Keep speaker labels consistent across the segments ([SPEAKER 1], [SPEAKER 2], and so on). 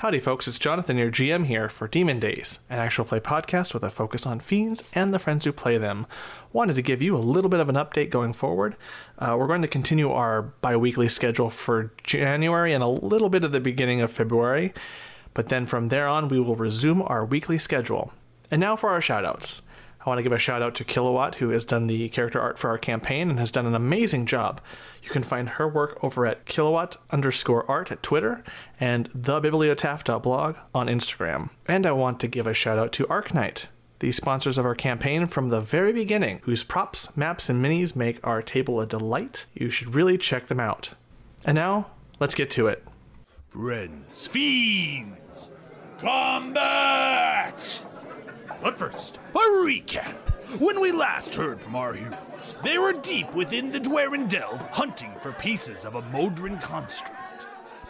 [SPEAKER 1] Howdy, folks. It's Jonathan, your GM here for Demon Days, an actual play podcast with a focus on fiends and the friends who play them. Wanted to give you a little bit of an update going forward. Uh, we're going to continue our bi weekly schedule for January and a little bit of the beginning of February, but then from there on, we will resume our weekly schedule. And now for our shoutouts. I want to give a shout out to Kilowatt, who has done the character art for our campaign and has done an amazing job. You can find her work over at kilowatt underscore art at Twitter and thebibliotaph.blog on Instagram. And I want to give a shout out to Arknight, the sponsors of our campaign from the very beginning, whose props, maps, and minis make our table a delight. You should really check them out. And now, let's get to it.
[SPEAKER 2] Friends, fiends, combat! But first, a recap. When we last heard from our heroes, they were deep within the Dwerin Delve hunting for pieces of a Modron construct.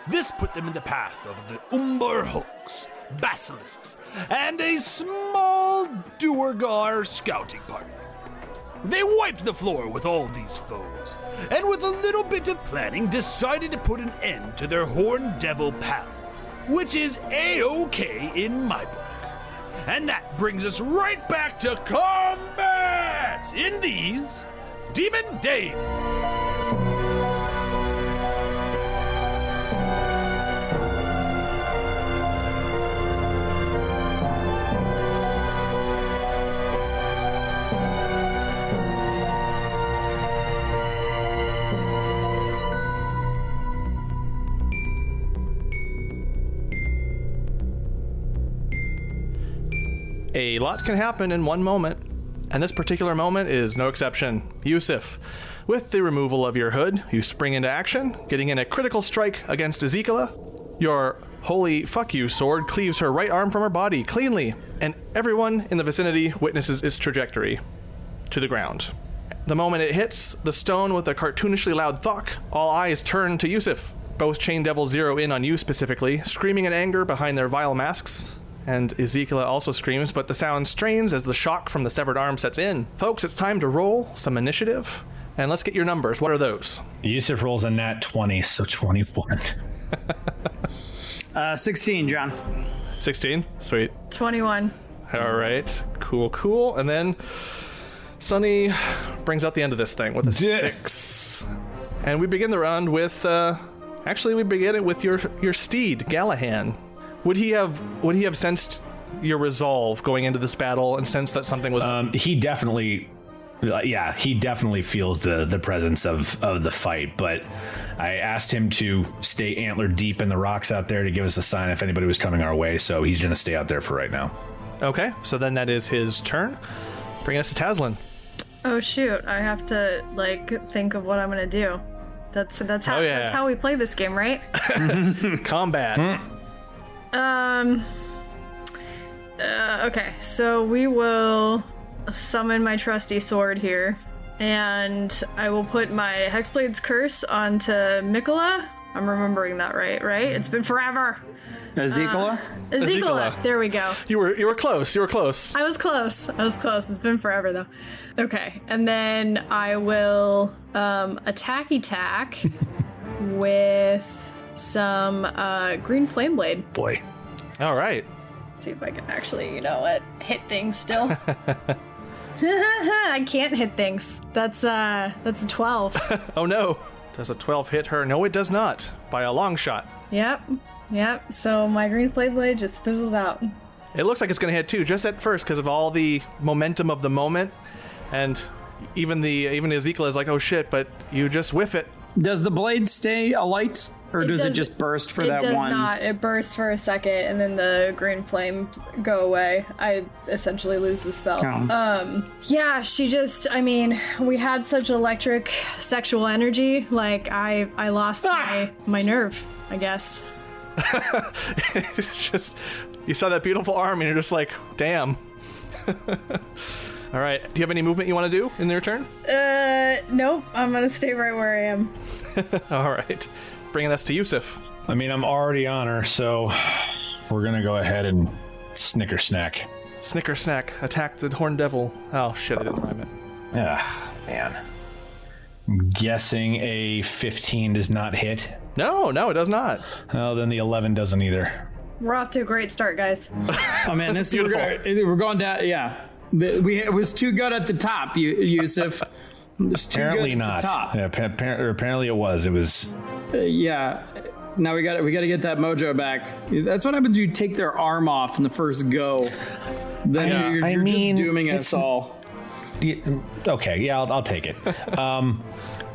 [SPEAKER 2] This put them in the path of the Umber Hulks, Basilisks, and a small Duergar scouting party. They wiped the floor with all these foes, and with a little bit of planning, decided to put an end to their Horn Devil pal, which is A OK in my book. And that brings us right back to combat in these Demon Days.
[SPEAKER 1] A lot can happen in one moment, and this particular moment is no exception. Yusuf, with the removal of your hood, you spring into action, getting in a critical strike against Ezekiel. Your holy fuck you sword cleaves her right arm from her body cleanly, and everyone in the vicinity witnesses its trajectory to the ground. The moment it hits the stone with a cartoonishly loud thunk, all eyes turn to Yusuf. Both Chain Devils zero in on you specifically, screaming in anger behind their vile masks. And Ezekiel also screams, but the sound strains as the shock from the severed arm sets in. Folks, it's time to roll some initiative. And let's get your numbers. What are those?
[SPEAKER 3] Yusuf rolls a nat 20, so 21.
[SPEAKER 4] Uh, 16, John.
[SPEAKER 1] 16? Sweet.
[SPEAKER 5] 21.
[SPEAKER 1] All right. Cool, cool. And then Sunny brings out the end of this thing with a six. And we begin the round with, uh, actually, we begin it with your your steed, Gallahan. Would he have would he have sensed your resolve going into this battle and sensed that something was
[SPEAKER 3] Um, he definitely, yeah, he definitely feels the the presence of of the fight. But I asked him to stay antler deep in the rocks out there to give us a sign if anybody was coming our way. So he's going to stay out there for right now.
[SPEAKER 1] Okay, so then that is his turn. Bringing us to Taslin.
[SPEAKER 5] Oh shoot! I have to like think of what I'm gonna do. That's that's how
[SPEAKER 1] Oh, yeah.
[SPEAKER 5] that's how we play this game, right?
[SPEAKER 1] Combat.
[SPEAKER 5] Um. Uh, okay, so we will summon my trusty sword here, and I will put my Hexblade's curse onto Mikola. I'm remembering that right, right? It's been forever.
[SPEAKER 4] Ezekiel?
[SPEAKER 5] Ezekiel.
[SPEAKER 1] Ezekiel.
[SPEAKER 5] There we go.
[SPEAKER 1] You were you were close. You were close.
[SPEAKER 5] I was close. I was close. It's been forever though. Okay, and then I will um, attack attack with some uh, green flame blade.
[SPEAKER 3] Boy,
[SPEAKER 1] All right.
[SPEAKER 5] See if I can actually, you know what, hit things still. I can't hit things. That's uh, that's a twelve.
[SPEAKER 1] Oh no. Does a 12 hit her? No, it does not. By a long shot.
[SPEAKER 5] yep, yep. So my green flame blade just fizzles out.
[SPEAKER 1] It looks like it's going to hit too, just at first, because of all the momentum of the moment, and even the even Ezekiel is like, "Oh shit!" But you just whiff it.
[SPEAKER 4] Does the blade stay alight, or does it just burst for that reason?
[SPEAKER 5] it
[SPEAKER 4] that
[SPEAKER 5] does
[SPEAKER 4] one?
[SPEAKER 5] not. It bursts for a second, and then the green flames go away. I essentially lose the spell.
[SPEAKER 4] Oh.
[SPEAKER 5] Um, yeah, she just. I mean, we had such electric sexual energy. Like I, I lost
[SPEAKER 4] Ah!
[SPEAKER 5] my my nerve. I guess.
[SPEAKER 1] it's just you saw that beautiful arm, and you're just like, "Damn." all right. Do you have any movement you want to do in your turn?
[SPEAKER 5] Uh, nope. I'm gonna stay right where I am.
[SPEAKER 1] All right. Bringing us to Yusuf.
[SPEAKER 3] I mean, I'm already on her, so we're going to go ahead and snicker snack.
[SPEAKER 1] Snicker snack. Attack the horn devil. Oh shit! I didn't rhyme it.
[SPEAKER 3] Ah, man. I'm guessing a 15 does not hit.
[SPEAKER 1] No, no, it does not.
[SPEAKER 3] Well, then the 11 doesn't either.
[SPEAKER 5] We're off to a great start, guys.
[SPEAKER 4] Oh man, this we're, go- we're going down. Yeah, The- we it was too good at the top, you, Yusuf.
[SPEAKER 3] Apparently not. Yeah, appa- apparently it was. It was.
[SPEAKER 4] Uh, yeah. Now we got we got to get that mojo back. That's what happens. You take their arm off in the first go. Then
[SPEAKER 1] Yeah.
[SPEAKER 4] you're,
[SPEAKER 3] I
[SPEAKER 4] you're
[SPEAKER 3] mean,
[SPEAKER 4] just dooming us all.
[SPEAKER 3] Okay, yeah, I'll, I'll take it. Um,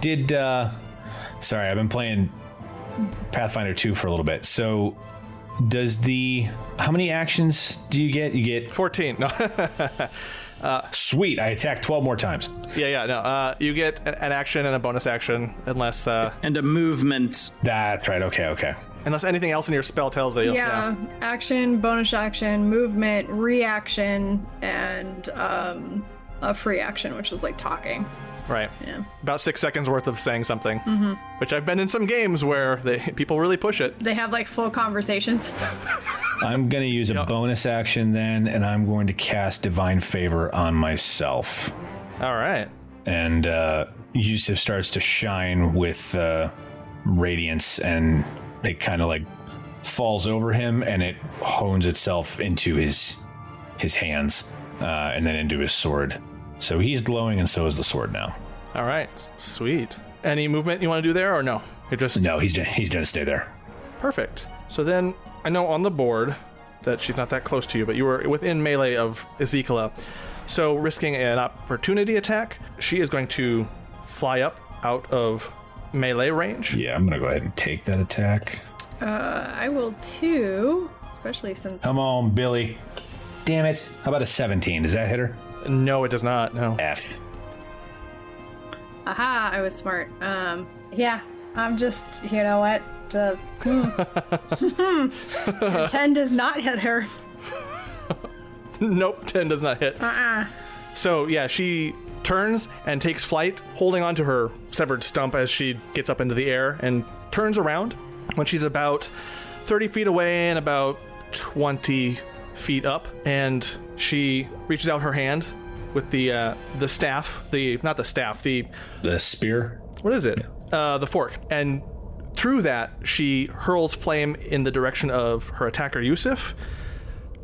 [SPEAKER 3] did uh, sorry, I've been playing Pathfinder 2 for a little bit. So, does the how many actions do you get? You get
[SPEAKER 1] 14. No.
[SPEAKER 3] sweet. I attack 12 more times.
[SPEAKER 1] yeah, yeah, no. Uh, you get an, an action and a bonus action unless uh,
[SPEAKER 4] And a movement.
[SPEAKER 3] That's right. Okay, okay.
[SPEAKER 1] unless anything else in your spell tells you.
[SPEAKER 5] Yeah, action, bonus action, movement, reaction, and um, a free action, which is like talking.
[SPEAKER 1] Right.
[SPEAKER 5] Yeah.
[SPEAKER 1] About six seconds worth of saying something,
[SPEAKER 5] Mm-hmm.
[SPEAKER 1] which I've been in some games where they people really push it.
[SPEAKER 5] They have like full conversations.
[SPEAKER 3] I'm going to use a bonus action then, and I'm going to cast Divine Favor on myself.
[SPEAKER 1] All right.
[SPEAKER 3] and uh, Yusuf starts to shine with uh, radiance, and it kind of like falls over him, and it hones itself into his his hands, uh, and then into his sword. So he's glowing, and so is the sword now.
[SPEAKER 1] All right. Sweet. Any movement you want to do there or no? You're just
[SPEAKER 3] No, he's he's gonna stay there.
[SPEAKER 1] perfect. So then I know on the board that she's not that close to you, but you were within melee of Ezekiel. So risking an opportunity attack, she is going to fly up out of melee range.
[SPEAKER 3] Yeah, I'm gonna go ahead and take that attack.
[SPEAKER 5] Uh, I will too, especially since
[SPEAKER 3] Come on, Billy. Damn it! How about a 17? Does that hit her?
[SPEAKER 1] No, it does not. No.
[SPEAKER 3] F.
[SPEAKER 5] aha, I was smart. Um, yeah, I'm just you know what. Uh, hmm. Ten does not hit her.
[SPEAKER 1] nope, 10 does not hit.
[SPEAKER 5] Uh-uh.
[SPEAKER 1] So, yeah, she turns and takes flight, holding onto her severed stump as she gets up into the air and turns around when she's about 30 feet away and about 20 feet up. And she reaches out her hand with the uh, the staff, the not the staff, the
[SPEAKER 3] The spear.
[SPEAKER 1] what is it? Uh, the fork. And through that, she hurls flame in the direction of her attacker, Yusuf.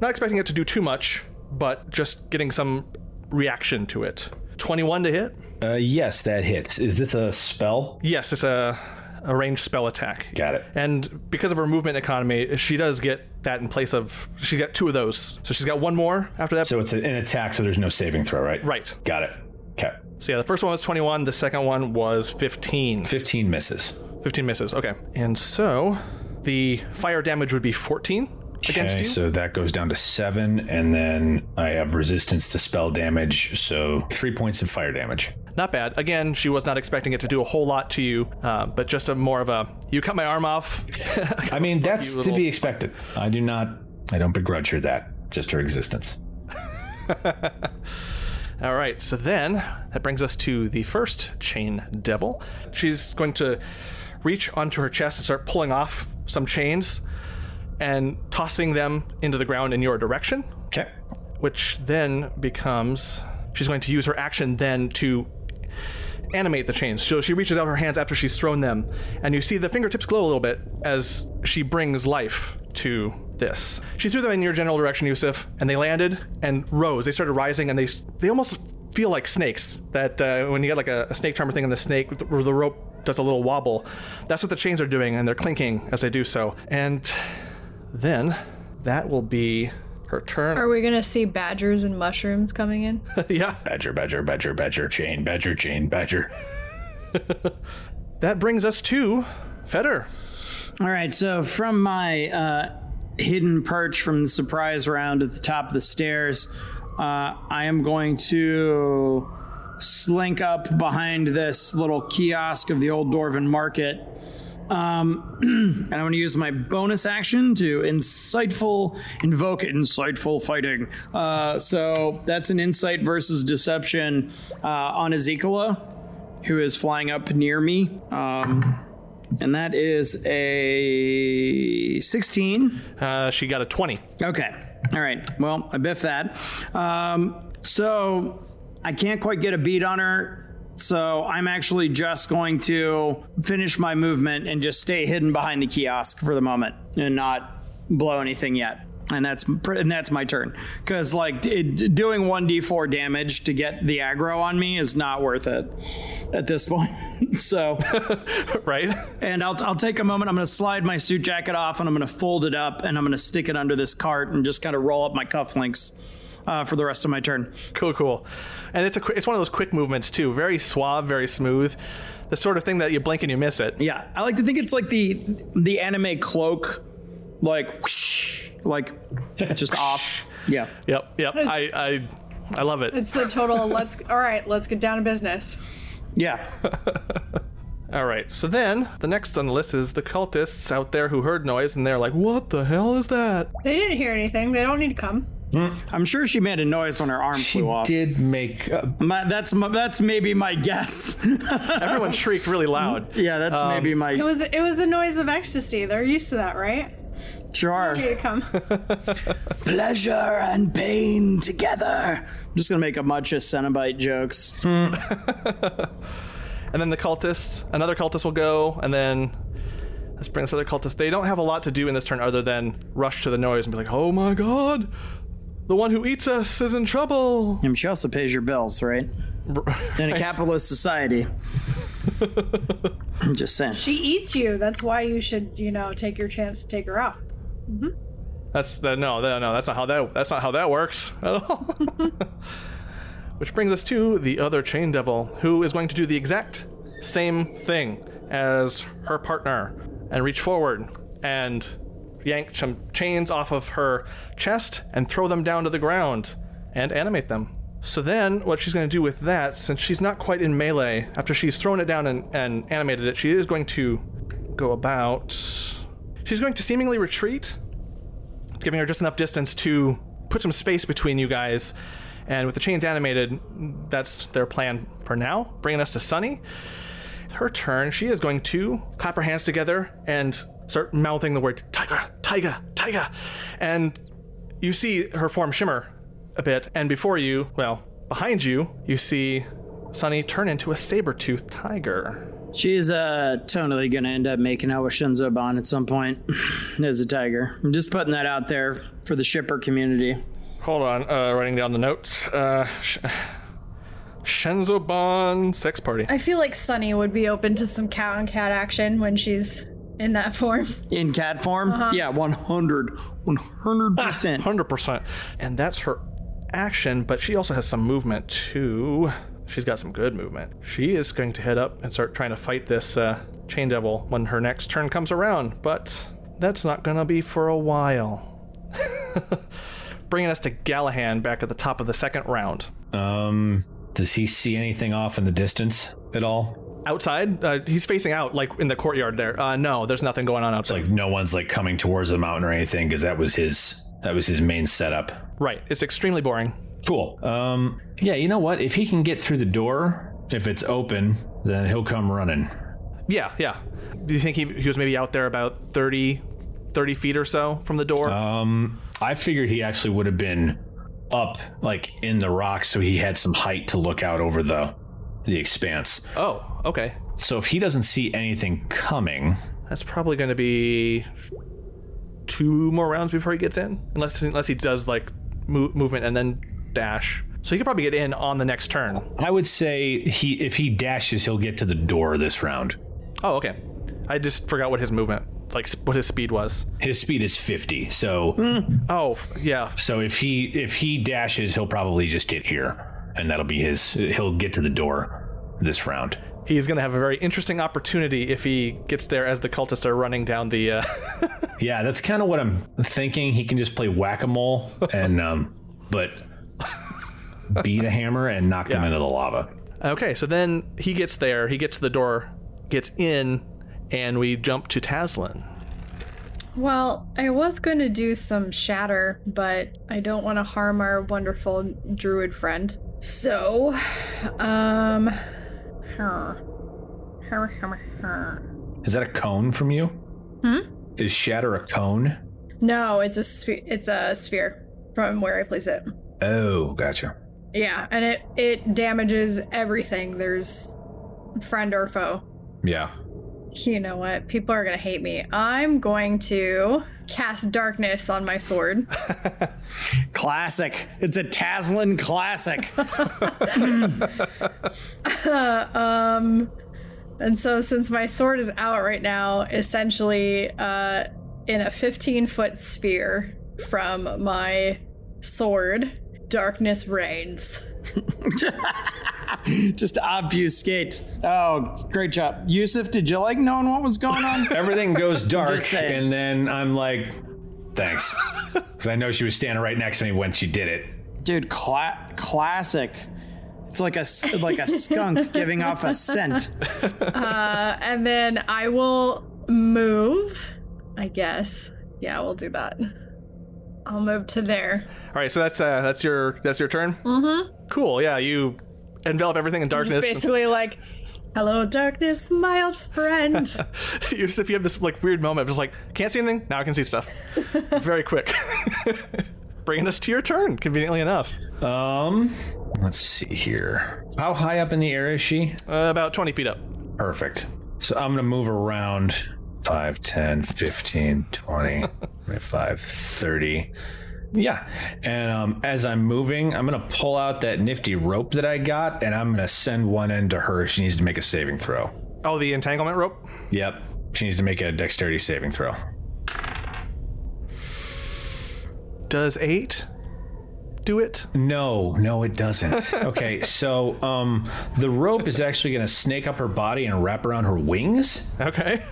[SPEAKER 1] Not expecting it to do too much, but just getting some reaction to it. 21 to hit?
[SPEAKER 3] Uh, yes, that hits. Is this a spell?
[SPEAKER 1] Yes, it's a, a ranged spell attack.
[SPEAKER 3] Got it.
[SPEAKER 1] And because of her movement economy, she does get that in place of. She got two of those. So she's got one more after that.
[SPEAKER 3] So it's an attack, so there's no saving throw, right?
[SPEAKER 1] right.
[SPEAKER 3] Got it. Okay.
[SPEAKER 1] So yeah, the first one was 21, the second one was 15.
[SPEAKER 3] 15 misses.
[SPEAKER 1] 15 misses. Okay. And so the fire damage would be 14 against
[SPEAKER 3] Okay,
[SPEAKER 1] you.
[SPEAKER 3] so that goes down to seven, and then I have resistance to spell damage, so three points of fire damage.
[SPEAKER 1] Not bad. Again, she was not expecting it to do a whole lot to you, uh, but just a more of a you cut my arm off.
[SPEAKER 3] I mean, that's to be expected. I do not, I don't begrudge her that, just her existence.
[SPEAKER 1] All right, so then that brings us to the first chain devil. She's going to reach onto her chest and start pulling off some chains and tossing them into the ground in your direction,
[SPEAKER 3] Okay.
[SPEAKER 1] which then becomes she's going to use her action then to animate the chains. So she reaches out her hands after she's thrown them, and you see the fingertips glow a little bit as she brings life to this. She threw them in your general direction, Yusuf, and they landed and rose. They started rising, and they they almost feel like snakes. That uh, when you get like a, a snake charmer thing, and the snake the rope does a little wobble, that's what the chains are doing, and they're clinking as they do so. And then that will be her turn.
[SPEAKER 5] Are we gonna see badgers and mushrooms coming in?
[SPEAKER 1] yeah.
[SPEAKER 3] Badger, badger, badger, badger, chain, badger, chain, badger.
[SPEAKER 1] That brings us to Fetter.
[SPEAKER 4] All right, so from my uh, hidden perch from the surprise round at the top of the stairs, uh, I am going to slink up behind this little kiosk of the old Dwarven Market. Um, and I'm going to use my bonus action to insightful, invoke insightful fighting. Uh, so that's an insight versus deception uh, on Ezekiel, who is flying up near me. Um, and that is a 16.
[SPEAKER 1] Uh, she got a 20.
[SPEAKER 4] Okay. All right. Well, I biff that. Um, so I can't quite get a beat on her. So I'm actually just going to finish my movement and just stay hidden behind the kiosk for the moment and not blow anything yet. And that's and that's my turn because like it, doing one d4 damage to get the aggro on me is not worth it at this point. so
[SPEAKER 1] right?
[SPEAKER 4] and I'll, I'll take a moment. I'm going to slide my suit jacket off and I'm going to fold it up and I'm going to stick it under this cart and just kind of roll up my cufflinks uh, for the rest of my turn.
[SPEAKER 1] Cool, cool. And it's a qui- it's one of those quick movements too. Very suave, very smooth. The sort of thing that you blink and you miss it.
[SPEAKER 4] Yeah, I like to think it's like the the anime cloak, like whoosh, like just off. Yeah.
[SPEAKER 1] Yep, yep. I I I love it.
[SPEAKER 5] It's the total. let's. All right, let's get down to business.
[SPEAKER 4] Yeah.
[SPEAKER 1] All right. So then the next on the list is the cultists out there who heard noise and they're like, "What the hell is that?"
[SPEAKER 5] They didn't hear anything. They don't need to come.
[SPEAKER 4] I'm sure she made a noise when her arm
[SPEAKER 3] She
[SPEAKER 4] flew off.
[SPEAKER 3] did make. Uh,
[SPEAKER 4] My, that's my, that's maybe my guess.
[SPEAKER 1] Everyone shrieked really loud.
[SPEAKER 4] yeah, that's maybe my.
[SPEAKER 5] It
[SPEAKER 4] my
[SPEAKER 5] was. It was a noise of ecstasy. They're used to that, right?
[SPEAKER 4] jar.
[SPEAKER 5] Here you come.
[SPEAKER 4] Pleasure and pain together. I'm just gonna make a bunch of Cenobite jokes.
[SPEAKER 1] And then the cultists, another cultist will go, and then let's bring this other cultist. They don't have a lot to do in this turn other than rush to the noise and be like, "Oh my god, the one who eats us is in trouble."
[SPEAKER 4] And she also pays your bills, right? In a capitalist society. I'm just saying.
[SPEAKER 5] she eats you. That's why you should, you know, take your chance to take her out. Mm-hmm.
[SPEAKER 1] That's that. no, no, no. That's not how that. That's not how that works at all. Mm-hmm. Which brings us to the other chain devil, who is going to do the exact same thing as her partner, and reach forward and yank some chains off of her chest and throw them down to the ground and animate them. So then, what she's going to do with that, since she's not quite in melee, after she's thrown it down and, and animated it, she is going to go about. She's going to seemingly retreat giving her just enough distance to put some space between you guys. And with the chains animated, that's their plan for now. Bringing us to Sunny. Her turn, she is going to clap her hands together and start mouthing the word Tiger, Tiger, Tiger. And you see her form shimmer a bit. And before you, well, behind you, you see Sunny turn into a saber-toothed tiger.
[SPEAKER 4] She's uh totally gonna end up making out with Shinzo Ban at some point as a tiger. I'm just putting that out there for the shipper community.
[SPEAKER 1] Hold on, uh, writing down the notes. Uh, sh- Shenzoban sex party.
[SPEAKER 5] I feel like Sunny would be open to some cat on cat action when she's in that form.
[SPEAKER 4] In cat form? Yeah, 100. 100%.
[SPEAKER 1] Hundred percent, and that's her action. But she also has some movement too. She's got some good movement. She is going to head up and start trying to fight this uh, chain devil when her next turn comes around. But that's not gonna be for a while. Bringing us to Gallahan back at the top of the second round.
[SPEAKER 3] um, does he see anything off in the distance at all?
[SPEAKER 1] Outside, uh, he's facing out, like in the courtyard there. Uh, no, there's nothing going on outside.
[SPEAKER 3] Like no one's like coming towards the mountain or anything because that was his that was his main setup.
[SPEAKER 1] right, it's extremely boring.
[SPEAKER 3] Cool. Um, yeah, you know what? If he can get through the door, if it's open, then he'll come running.
[SPEAKER 1] Yeah, yeah. Do you think he, he was maybe out there about 30, 30 feet or so from the door?
[SPEAKER 3] Um, I figured he actually would have been up like in the rock, so he had some height to look out over the the expanse.
[SPEAKER 1] oh, okay.
[SPEAKER 3] So if he doesn't see anything coming,
[SPEAKER 1] That's probably going to be two more rounds before he gets in, unless unless he does like mo- movement and then dash. So he could probably get in on the next turn.
[SPEAKER 3] I would say he if he dashes, he'll get to the door this round.
[SPEAKER 1] Oh, okay. I just forgot what his movement, like what his speed was.
[SPEAKER 3] His speed is 50, so
[SPEAKER 1] hmm. Oh, yeah.
[SPEAKER 3] so if he if he dashes, he'll probably just get here, and that'll be his. He'll get to the door this round.
[SPEAKER 1] He's going to have a very interesting opportunity if he gets there as the cultists are running down the. Uh,
[SPEAKER 3] Yeah, that's kind of what I'm thinking. He can just play whack a mole and um, but beat a hammer and knock them into the lava.
[SPEAKER 1] Okay, so then he gets there, he gets to the door, gets in, and we jump to Taslin.
[SPEAKER 5] Well, I was going to do some shatter, but I don't want to harm our wonderful druid friend. So, um. her. Her, her, her.
[SPEAKER 3] Is that a cone from you? Hmm. Is shatter a cone?
[SPEAKER 5] No, it's a sphere. It's a sphere from where I place it.
[SPEAKER 3] Oh, gotcha.
[SPEAKER 5] Yeah, and it it damages everything. There's friend or foe.
[SPEAKER 3] Yeah.
[SPEAKER 5] You know what? People are gonna hate me. I'm going to cast darkness on my sword.
[SPEAKER 4] Classic. It's a Taslin classic.
[SPEAKER 5] And so, since my sword is out right now, essentially uh, in a 15 foot sphere from my sword, darkness reigns.
[SPEAKER 4] Just to obfuscate. Oh, great job. Yusuf, did you like knowing what was going on?
[SPEAKER 3] Everything goes dark,
[SPEAKER 4] saying.
[SPEAKER 3] and then I'm like, thanks. Because I know she was standing right next to me when she did it.
[SPEAKER 4] Dude, cla- classic. It's like a s- like a skunk giving off a scent.
[SPEAKER 5] And then I will move, I guess. Yeah, we'll do that. I'll move to there.
[SPEAKER 1] All right, so that's uh, that's your that's your turn. Mm-hmm. Cool. Yeah, you envelop everything in
[SPEAKER 5] Just
[SPEAKER 1] darkness.
[SPEAKER 5] basically like, hello, darkness, my old friend.
[SPEAKER 1] Yusuf, you have this like weird moment of just like can't see anything. Now I can see stuff. Very quick. Bringing us to your turn, conveniently enough.
[SPEAKER 3] Um, let's see here. How high up in the air is she?
[SPEAKER 1] Uh, about 20 feet up.
[SPEAKER 3] Perfect. So I'm going to move around 5, 10, 15, 20, 25, 30. Yeah. And um, as I'm moving, I'm going to pull out that nifty rope that I got and I'm going to send one end to her. She needs to make a saving throw.
[SPEAKER 1] Oh, the entanglement rope.
[SPEAKER 3] Yep. She needs to make a dexterity saving throw.
[SPEAKER 1] Does eight do it?
[SPEAKER 3] No, no, it doesn't. okay, so um, the rope is actually going to snake up her body and wrap around her wings.
[SPEAKER 1] Okay.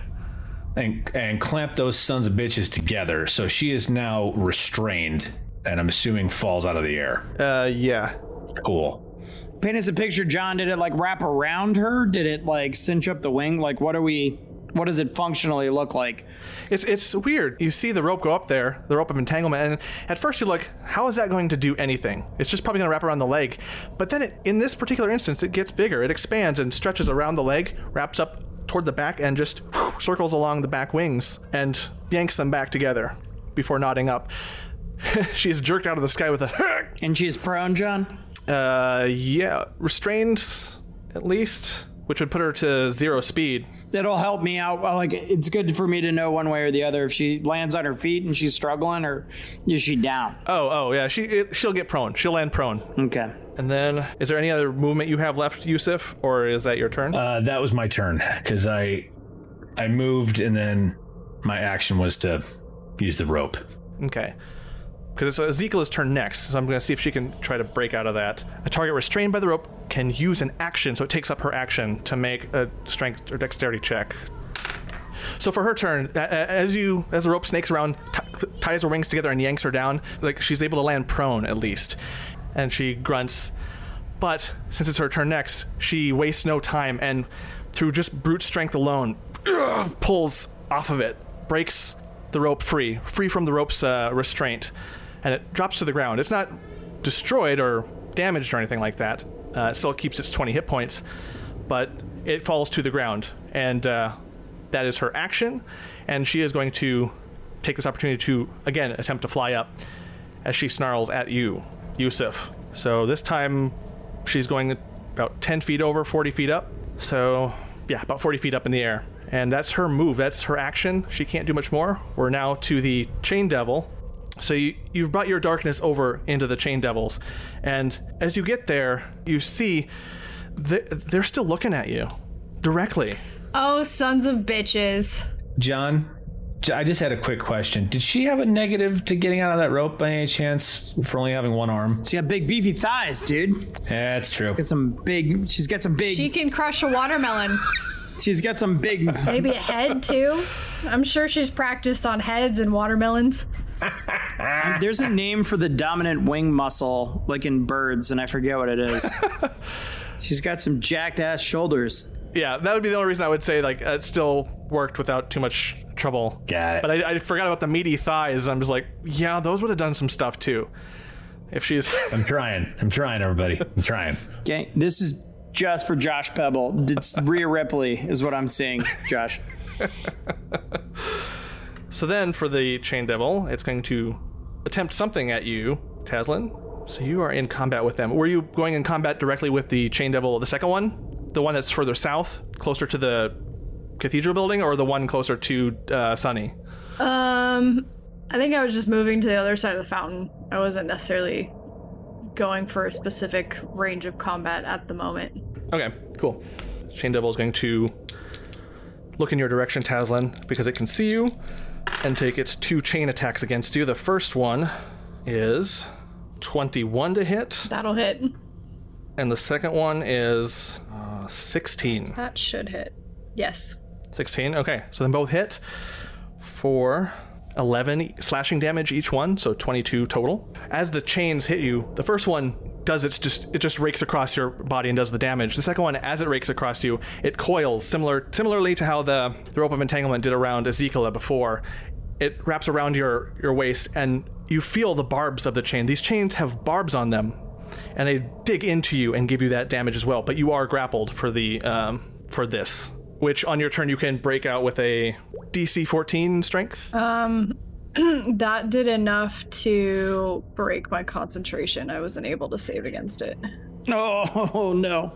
[SPEAKER 3] And and clamp those sons of bitches together. So she is now restrained, and I'm assuming falls out of the air.
[SPEAKER 1] Uh, yeah.
[SPEAKER 3] Cool.
[SPEAKER 4] Paint us a picture, John. Did it like wrap around her? Did it like cinch up the wing? Like, what are we? What does it functionally look like?
[SPEAKER 1] It's it's weird. You see the rope go up there, the rope of entanglement, and at first you're like, how is that going to do anything? It's just probably going to wrap around the leg. But then it, in this particular instance, it gets bigger. It expands and stretches around the leg, wraps up toward the back, and just whew, circles along the back wings and yanks them back together before nodding up. She's jerked out of the sky with a
[SPEAKER 4] And she's prone, John.
[SPEAKER 1] uh yeah restrained at least, which would put her to zero speed.
[SPEAKER 4] That'll help me out. Well, Like, it's good for me to know one way or the other if she lands on her feet and she's struggling, or is she down?
[SPEAKER 1] Oh oh yeah, she it, she'll get prone. She'll land prone.
[SPEAKER 4] Okay.
[SPEAKER 1] And then, is there any other movement you have left, Yusuf, or is that your turn?
[SPEAKER 3] Uh, that was my turn because I I moved, and then my action was to use the rope.
[SPEAKER 1] okay. Because it's Ezekiel's turn next, so I'm going to see if she can try to break out of that. A target restrained by the rope can use an action, so it takes up her action to make a strength or dexterity check. So for her turn, as you as the rope snakes around, t- ties her wings together and yanks her down, like she's able to land prone at least, and she grunts. But since it's her turn next, she wastes no time and through just brute strength alone, pulls off of it, breaks the rope free, free from the rope's uh, restraint, and it drops to the ground. It's not destroyed or damaged or anything like that. Uh, it still keeps its 20 hit points, but it falls to the ground, and uh, that is her action. And she is going to take this opportunity to again attempt to fly up as she snarls at you, Yusuf. So this time she's going about 10 feet over, 40 feet up. So, yeah, about 40 feet up in the air. And that's her move. That's her action. She can't do much more. We're now to the Chain Devil. So you, you've brought your darkness over into the Chain Devils. And as you get there, you see they're, they're still looking at you directly.
[SPEAKER 5] oh, sons of bitches.
[SPEAKER 3] John, J- I just had a quick question. Did she have a negative to getting out of that rope by any chance for only having one arm?
[SPEAKER 4] She's got big beefy thighs, dude.
[SPEAKER 3] Yeah, that's true.
[SPEAKER 4] Got some big. She's got some big.
[SPEAKER 5] She can crush a watermelon.
[SPEAKER 4] she's got some big.
[SPEAKER 5] Maybe a head too. I'm sure she's practiced on heads and watermelons.
[SPEAKER 4] There's a name for the dominant wing muscle, like in birds, and I forget what it is. she's got some jacked ass shoulders.
[SPEAKER 1] Yeah, that would be the only reason I would say like it still worked without too much trouble.
[SPEAKER 3] Got it.
[SPEAKER 1] But I, I forgot about the meaty thighs. I'm just like, yeah, those would have done some stuff too. If she's
[SPEAKER 3] I'm trying. I'm trying, everybody. I'm trying.
[SPEAKER 4] Okay, this is just for Josh Pebble. It's Rhea Ripley is what I'm seeing, Josh.
[SPEAKER 1] so then for the chain devil, it's going to attempt something at you, Taslin. So you are in combat with them. Were you going in combat directly with the chain devil, the second one, the one that's further south, closer to the cathedral building or the one closer to uh, Sunny?
[SPEAKER 5] Um, I think I was just moving to the other side of the fountain. I wasn't necessarily going for a specific range of combat at the moment.
[SPEAKER 1] Okay, cool. Chain Devil is going to look in your direction, Taslin, because it can see you, and take its two chain attacks against you. The first one is 21 to hit,
[SPEAKER 5] That'll hit.
[SPEAKER 1] and the second one is uh, 16.
[SPEAKER 5] That should hit. Yes.
[SPEAKER 1] 16. Okay, so then both hit for 11 slashing damage each one, so 22 total. As the chains hit you, the first one does its just it just rakes across your body and does the damage. The second one, as it rakes across you, it coils similar similarly to how the, the rope of entanglement did around Ezekiel before. It wraps around your your waist and you feel the barbs of the chain. These chains have barbs on them, and they dig into you and give you that damage as well. But you are grappled for the um, for this, which on your turn you can break out with a DC 14 strength.
[SPEAKER 5] That did enough to break my concentration. I wasn't able to save against it.
[SPEAKER 4] Oh no.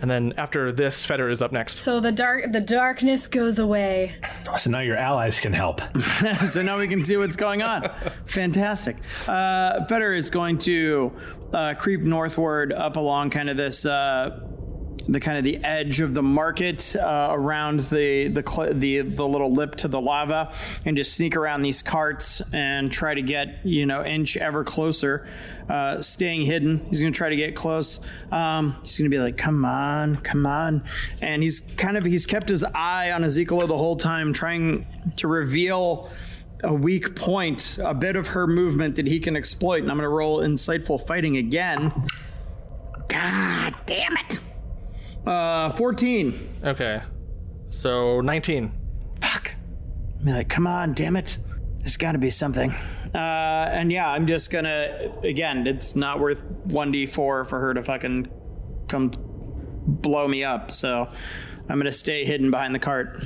[SPEAKER 1] and then after this, Feder is up next.
[SPEAKER 5] So the dark the darkness goes away.
[SPEAKER 3] So now your allies can help.
[SPEAKER 4] so now we can see what's going on. Fantastic. Uh, Feder is going to uh, creep northward up along kind of this. Uh, the kind of the edge of the market uh, around the the, cl- the the little lip to the lava, and just sneak around these carts and try to get you know inch ever closer, uh, staying hidden. He's gonna try to get close. Um, he's gonna be like, "Come on, come on," and he's kind of he's kept his eye on Ezekiel the whole time, trying to reveal a weak point, a bit of her movement that he can exploit. And I'm going to roll insightful fighting again. God damn it. Uh, 14.
[SPEAKER 1] Okay, so 19.
[SPEAKER 4] Fuck. Be like, come on, damn it. There's got to be something. Uh, and yeah, I'm just gonna. Again, it's not worth 1d4 for her to fucking come blow me up. So I'm gonna stay hidden behind the cart.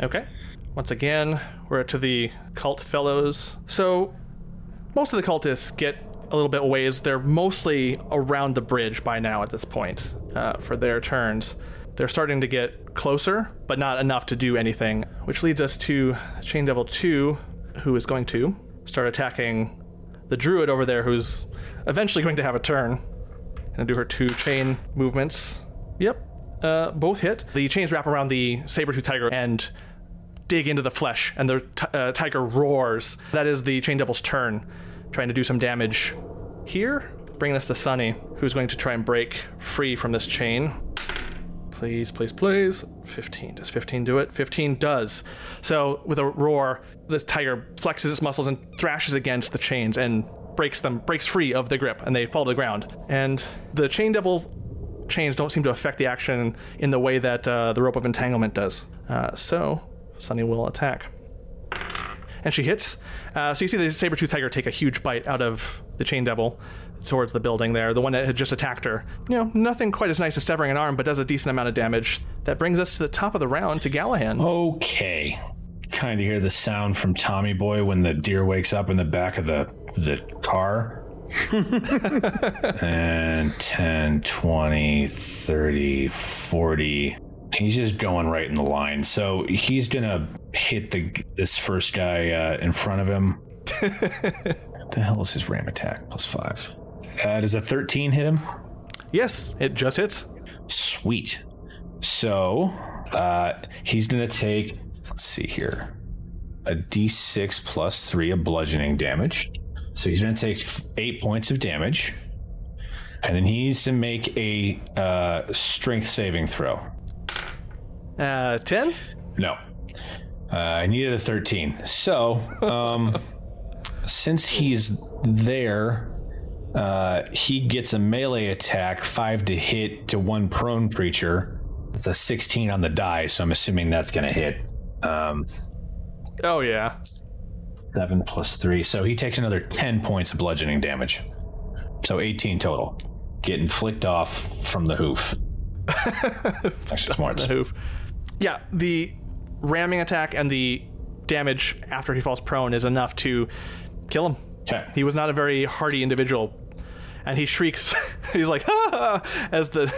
[SPEAKER 1] Okay. Once again, we're to the cult fellows. So, most of the cultists get a little bit ways. They're mostly around the bridge by now at this point uh, for their turns. They're starting to get closer, but not enough to do anything, which leads us to Chain Devil 2, who is going to start attacking the druid over there, who's eventually going to have a turn. Gonna do her two chain movements. Yep, uh, both hit. The chains wrap around the saber-tooth tiger and dig into the flesh, and the t- uh, tiger roars. That is the Chain Devil's turn, trying to do some damage here. Bringing us to Sunny, who's going to try and break free from this chain. Please, please, please. 15. Does 15 do it? 15 does. So, with a roar, this tiger flexes its muscles and thrashes against the chains and breaks them, breaks free of the grip, and they fall to the ground. And the Chain Devil chains don't seem to affect the action in the way that uh, the rope of entanglement does. Uh, so, Sunny will attack. And she hits. Uh, so you see the saber-tooth tiger take a huge bite out of the chain devil towards the building there, the one that had just attacked her. You know, nothing quite as nice as severing an arm, but does a decent amount of damage. That brings us to the top of the round to Gallahan.
[SPEAKER 3] Okay. Kind of hear the sound from Tommy Boy when the deer wakes up in the back of the the car. and 10, 20, 30, 40. He's just going right in the line. So he's going to hit the this first guy uh, in front of him. what the hell is his ram attack? Plus five. Uh, does a 13 hit him?
[SPEAKER 1] Yes, it just hits.
[SPEAKER 3] Sweet. So uh, he's going to take, let's see here, a d6 plus three of bludgeoning damage. So he's going to take eight points of damage. And then he needs to make a uh, strength saving throw.
[SPEAKER 1] Uh, 10?
[SPEAKER 3] No. Uh, I needed a 13. So, um, since he's there, uh, he gets a melee attack, five to hit to one prone creature. It's a 16 on the die, so I'm assuming that's going to hit. Um,
[SPEAKER 1] Oh, yeah.
[SPEAKER 3] seven plus three. So he takes another 10 points of bludgeoning damage. So 18 total. Getting flicked off from the hoof. Extra smart.
[SPEAKER 1] The hoof. Yeah, the ramming attack and the damage after he falls prone is enough to kill him.
[SPEAKER 3] Okay.
[SPEAKER 1] He was not a very hardy individual. And he shrieks, he's like, ah, as the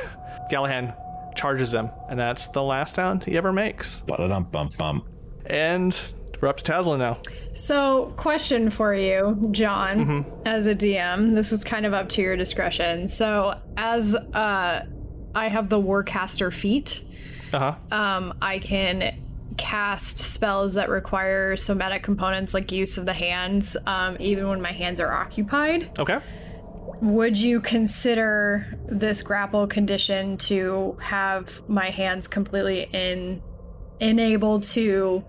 [SPEAKER 1] Gallahan charges him, and that's the last sound he ever makes.
[SPEAKER 3] Ba-da-dum, bum, bum.
[SPEAKER 1] And we're up to Taslin now.
[SPEAKER 5] So, question for you, John, as a DM. This is kind of up to your discretion. So, as uh, I have the Warcaster feat,
[SPEAKER 1] Uh huh.
[SPEAKER 5] um, I can cast spells that require somatic components like use of the hands, um, even when my hands are occupied.
[SPEAKER 1] Okay.
[SPEAKER 5] Would you consider this grapple condition to have my hands completely in enabled to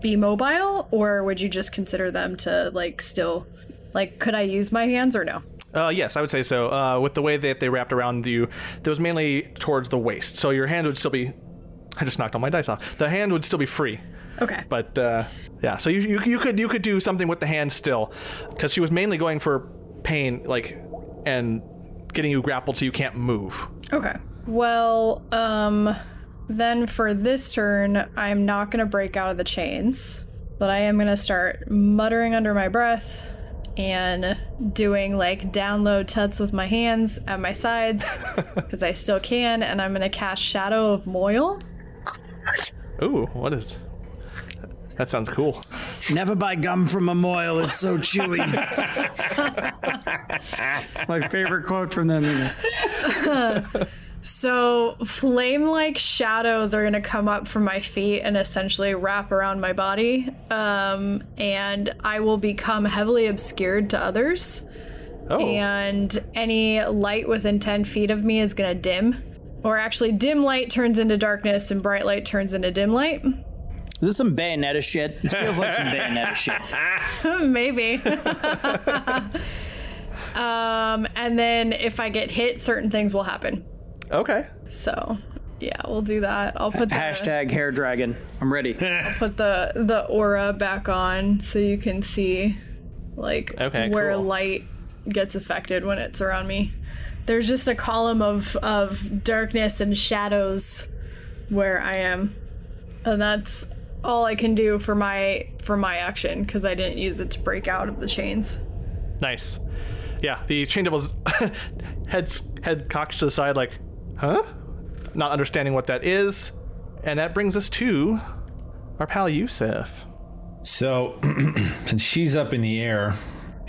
[SPEAKER 5] be mobile, or would you just consider them to like still like could I use my hands or no?
[SPEAKER 1] Uh, yes, I would say so. Uh, with the way that they wrapped around you, that was mainly towards the waist, so your hands would still be. I just knocked all my dice off. The hand would still be free,
[SPEAKER 5] Okay.
[SPEAKER 1] but uh, yeah. So you, you you could you could do something with the hand still, because she was mainly going for pain, like, and getting you grappled so you can't move.
[SPEAKER 5] Okay. Well, um then for this turn, I'm not going to break out of the chains, but I am going to start muttering under my breath and doing like download tuts with my hands at my sides because I still can and I'm going to cast Shadow of Moil.
[SPEAKER 1] Ooh, what is? That sounds cool.
[SPEAKER 4] Never buy gum from a moil, it's so chewy. it's my favorite quote from them.
[SPEAKER 5] So, flame like shadows are going to come up from my feet and essentially wrap around my body. Um, and I will become heavily obscured to others.
[SPEAKER 1] Oh,
[SPEAKER 5] And any light within 10 feet of me is going to dim. Or actually, dim light turns into darkness and bright light turns into dim light.
[SPEAKER 4] Is this some Bayonetta shit? This feels like some Bayonetta shit.
[SPEAKER 5] Maybe. um, and then if I get hit, certain things will happen.
[SPEAKER 1] okay.
[SPEAKER 5] So, yeah, we'll do that. I'll put the,
[SPEAKER 4] Hashtag hair dragon. I'm ready.
[SPEAKER 5] I'll put the the aura back on so you can see like
[SPEAKER 1] Okay,
[SPEAKER 5] where
[SPEAKER 1] cool.
[SPEAKER 5] light gets affected when it's around me. There's just a column of of darkness and shadows where I am. And that's all I can do for my for my action because I didn't use it to break out of the chains.
[SPEAKER 1] Nice. Yeah, the chain devil's head head cocks to the side, like, huh? Not understanding what that is, and that brings us to our pal Yusuf.
[SPEAKER 3] So, since she's up in the air,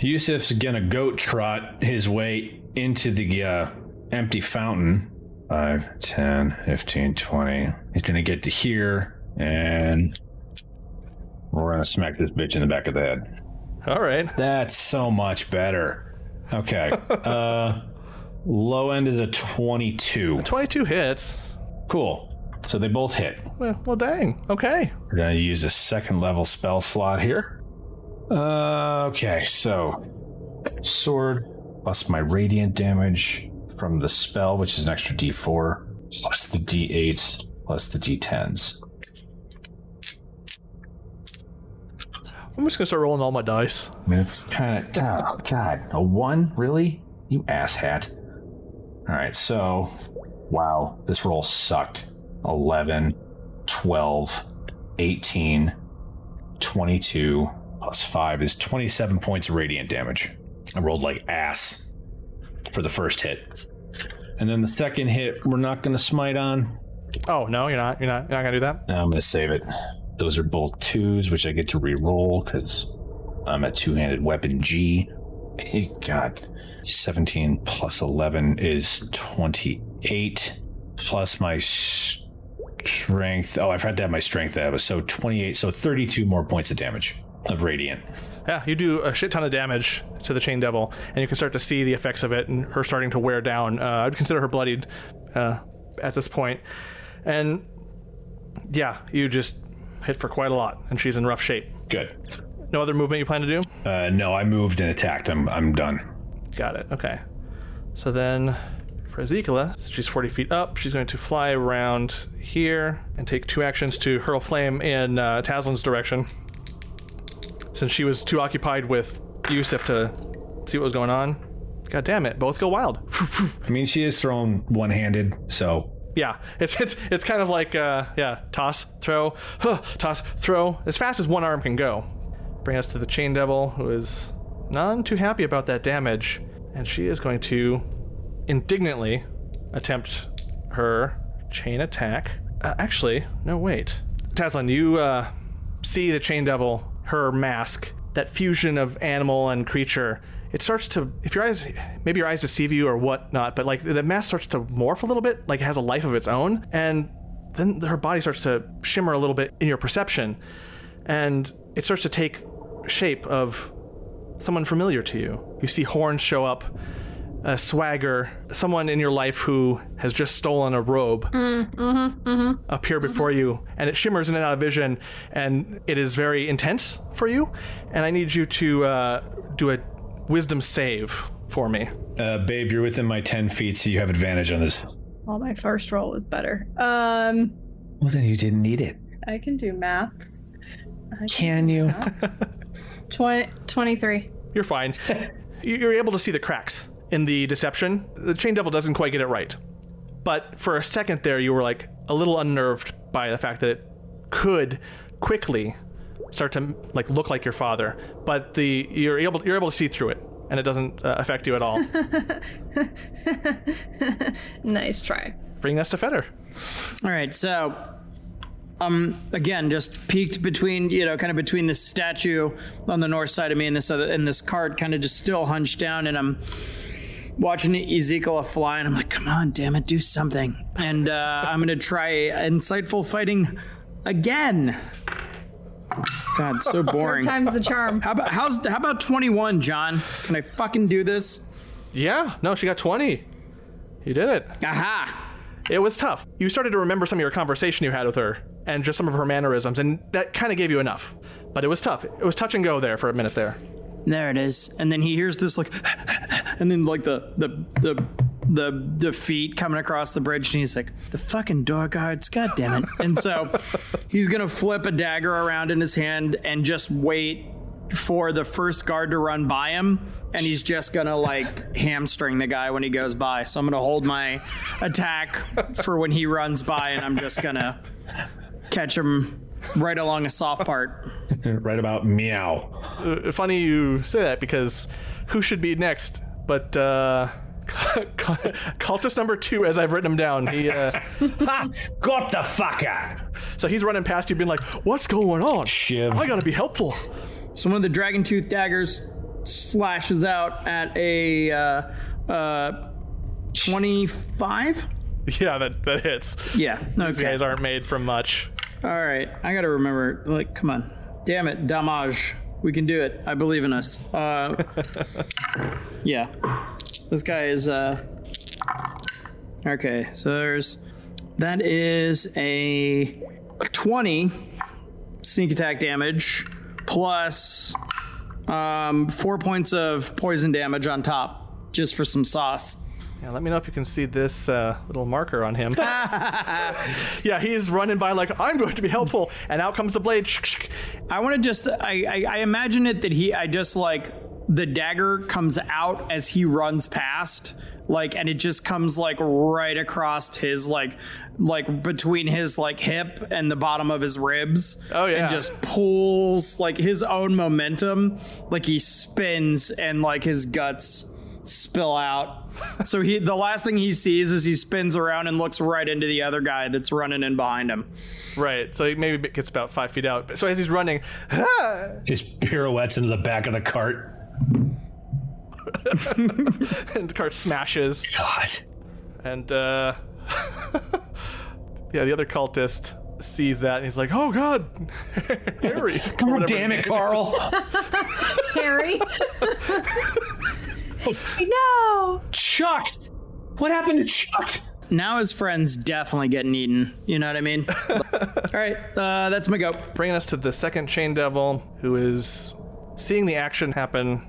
[SPEAKER 3] Yusuf's gonna goat trot his way into the uh, empty fountain. 5, 10, 15, 20. He's gonna get to here, and we're gonna smack this bitch in the back of the head.
[SPEAKER 1] All right.
[SPEAKER 3] That's so much better. Okay. uh, low end is a 22.
[SPEAKER 1] 22 hits.
[SPEAKER 3] Cool. So they both hit.
[SPEAKER 1] Well, well dang. Okay.
[SPEAKER 3] We're going to use a second level spell slot here. Uh, okay, so sword plus my radiant damage from the spell, which is an extra d4, plus the d8s, plus the d10s.
[SPEAKER 1] I'm just gonna start rolling all my dice.
[SPEAKER 3] I mean, it's kind of. Oh, God. A one? Really? You asshat. All right, so. Wow, this roll sucked. 11, 12, 18, 22, plus 5 is 27 points of radiant damage. I rolled like ass for the first hit. And then the second hit, we're not going to smite on.
[SPEAKER 1] Oh no, you're not. You're not. You're not gonna do that.
[SPEAKER 3] No, I'm going to save it. Those are both twos, which I get to re-roll because I'm a two-handed weapon G. Hey, God. 17 plus 11 is 28 plus my strength. Oh, I've had to have my strength that was so 28, so 32 more points of damage of radiant.
[SPEAKER 1] Yeah, you do a shit ton of damage to the chain devil, and you can start to see the effects of it and her starting to wear down. Uh, I'd consider her bloodied uh, at this point, and yeah, you just hit for quite a lot, and she's in rough shape.
[SPEAKER 3] Good.
[SPEAKER 1] No other movement you plan to do?
[SPEAKER 3] Uh, no, I moved and attacked. I'm I'm done.
[SPEAKER 1] Got it. Okay. So then for Ezekiela, she's 40 feet up. She's going to fly around here and take two actions to hurl flame in uh, Taslin's direction. Since she was too occupied with Yusuf to see what was going on. God damn it, both go wild.
[SPEAKER 3] I mean, she is thrown one-handed, so
[SPEAKER 1] yeah, it's it's it's kind of like uh, yeah, toss, throw, huh, toss, throw, as fast as one arm can go. Bring us to the chain devil, who is none too happy about that damage, and she is going to indignantly attempt her chain attack. Uh, actually, no, wait. Taslin, you uh, see the chain devil, her mask, that fusion of animal and creature. It starts to, if your eyes, maybe your eyes deceive you or whatnot, but like the mask starts to morph a little bit, like it has a life of its own, and then her body starts to shimmer a little bit in your perception, and it starts to take shape of someone familiar to you. You see horns show up, a swagger, someone in your life who has just stolen a robe appear before you, and it shimmers in and out of vision, and it is very intense for you. And I need you to uh, do a wisdom save for me.
[SPEAKER 3] Uh, babe, you're within my 10 feet, so you have advantage on this.
[SPEAKER 5] Well, my first roll was better. Um,
[SPEAKER 3] Well, then you didn't need it.
[SPEAKER 5] I can do maths. I
[SPEAKER 3] Can you?
[SPEAKER 5] maths. 20, 23.
[SPEAKER 1] You're fine. You're able to see the cracks in the deception. The chain devil doesn't quite get it right. But for a second there, you were like a little unnerved by the fact that it could quickly start to like look like your father. But the you're able you're able to see through it, and it doesn't uh, affect you at all.
[SPEAKER 5] Nice try.
[SPEAKER 1] Bring us to Feder.
[SPEAKER 4] All right, so um again just peeked between you know kind of between this statue on the north side of me and this other and this cart kind of just still hunched down and I'm watching Ezekiel fly and I'm like come on damn it do something and uh, I'm gonna try insightful fighting again God so boring Third
[SPEAKER 5] Time's the charm.
[SPEAKER 4] how about how's how about 21 John can I fucking do this
[SPEAKER 1] Yeah, no, she got 20. You did it.
[SPEAKER 4] aha
[SPEAKER 1] It was tough. You started to remember some of your conversation you had with her and just some of her mannerisms, and that kind of gave you enough. But it was tough. It was touch and go there for a minute there.
[SPEAKER 4] There it is. And then he hears this like and then like the the the the the feet coming across the bridge and he's like, the fucking door guards, god damn it. And so he's gonna flip a dagger around in his hand and just wait for the first guard to run by him and he's just gonna like hamstring the guy when he goes by. So I'm gonna hold my attack for when he runs by and I'm just gonna catch him right along a soft part.
[SPEAKER 3] right about meow.
[SPEAKER 1] Uh, funny you say that because who should be next? But uh, cultist number two, as I've written him down. He uh,
[SPEAKER 3] Got the fucker!
[SPEAKER 1] so he's running past you, being like, "What's going on?
[SPEAKER 3] Shiv.
[SPEAKER 1] I gotta be helpful."
[SPEAKER 4] So one of the dragon tooth daggers slashes out at a uh, uh, 25?
[SPEAKER 1] Yeah, that that hits.
[SPEAKER 4] Yeah.
[SPEAKER 1] These
[SPEAKER 4] Okay.
[SPEAKER 1] guys aren't made from much.
[SPEAKER 4] All right. I got to remember. Like, come on. Damn it, damage. We can do it. I believe in us. Uh, yeah. This guy is. Uh, okay. So there's. That is a 20 sneak attack damage plus um, four points of poison damage on top, just for some sauce.
[SPEAKER 1] Yeah, let me know if you can see this uh, little marker on him. yeah, he's running by like, "I'm going to be helpful," and out comes the blade.
[SPEAKER 4] I want to just I, I I imagine it that he I just like the dagger comes out as he runs past like and it just comes like right across his like like between his like hip and the bottom of his ribs
[SPEAKER 1] Oh, yeah.
[SPEAKER 4] and just pulls like his own momentum like he spins and like his guts spill out so he the last thing he sees is he spins around and looks right into the other guy that's running in behind him
[SPEAKER 1] Right, so he maybe gets about five feet out. So as he's running,
[SPEAKER 3] His pirouettes into the back of the cart.
[SPEAKER 1] and the cart smashes.
[SPEAKER 3] God.
[SPEAKER 1] And uh yeah, the other cultist sees that and he's like, "Oh God, Harry!"
[SPEAKER 3] God damn it, Carl.
[SPEAKER 5] Harry. No.
[SPEAKER 3] Chuck! What happened to Chuck?
[SPEAKER 4] now his friend's definitely getting eaten. You know what I mean? All right, uh, that's my go.
[SPEAKER 1] Bringing us to the second chain devil, who is seeing the action happen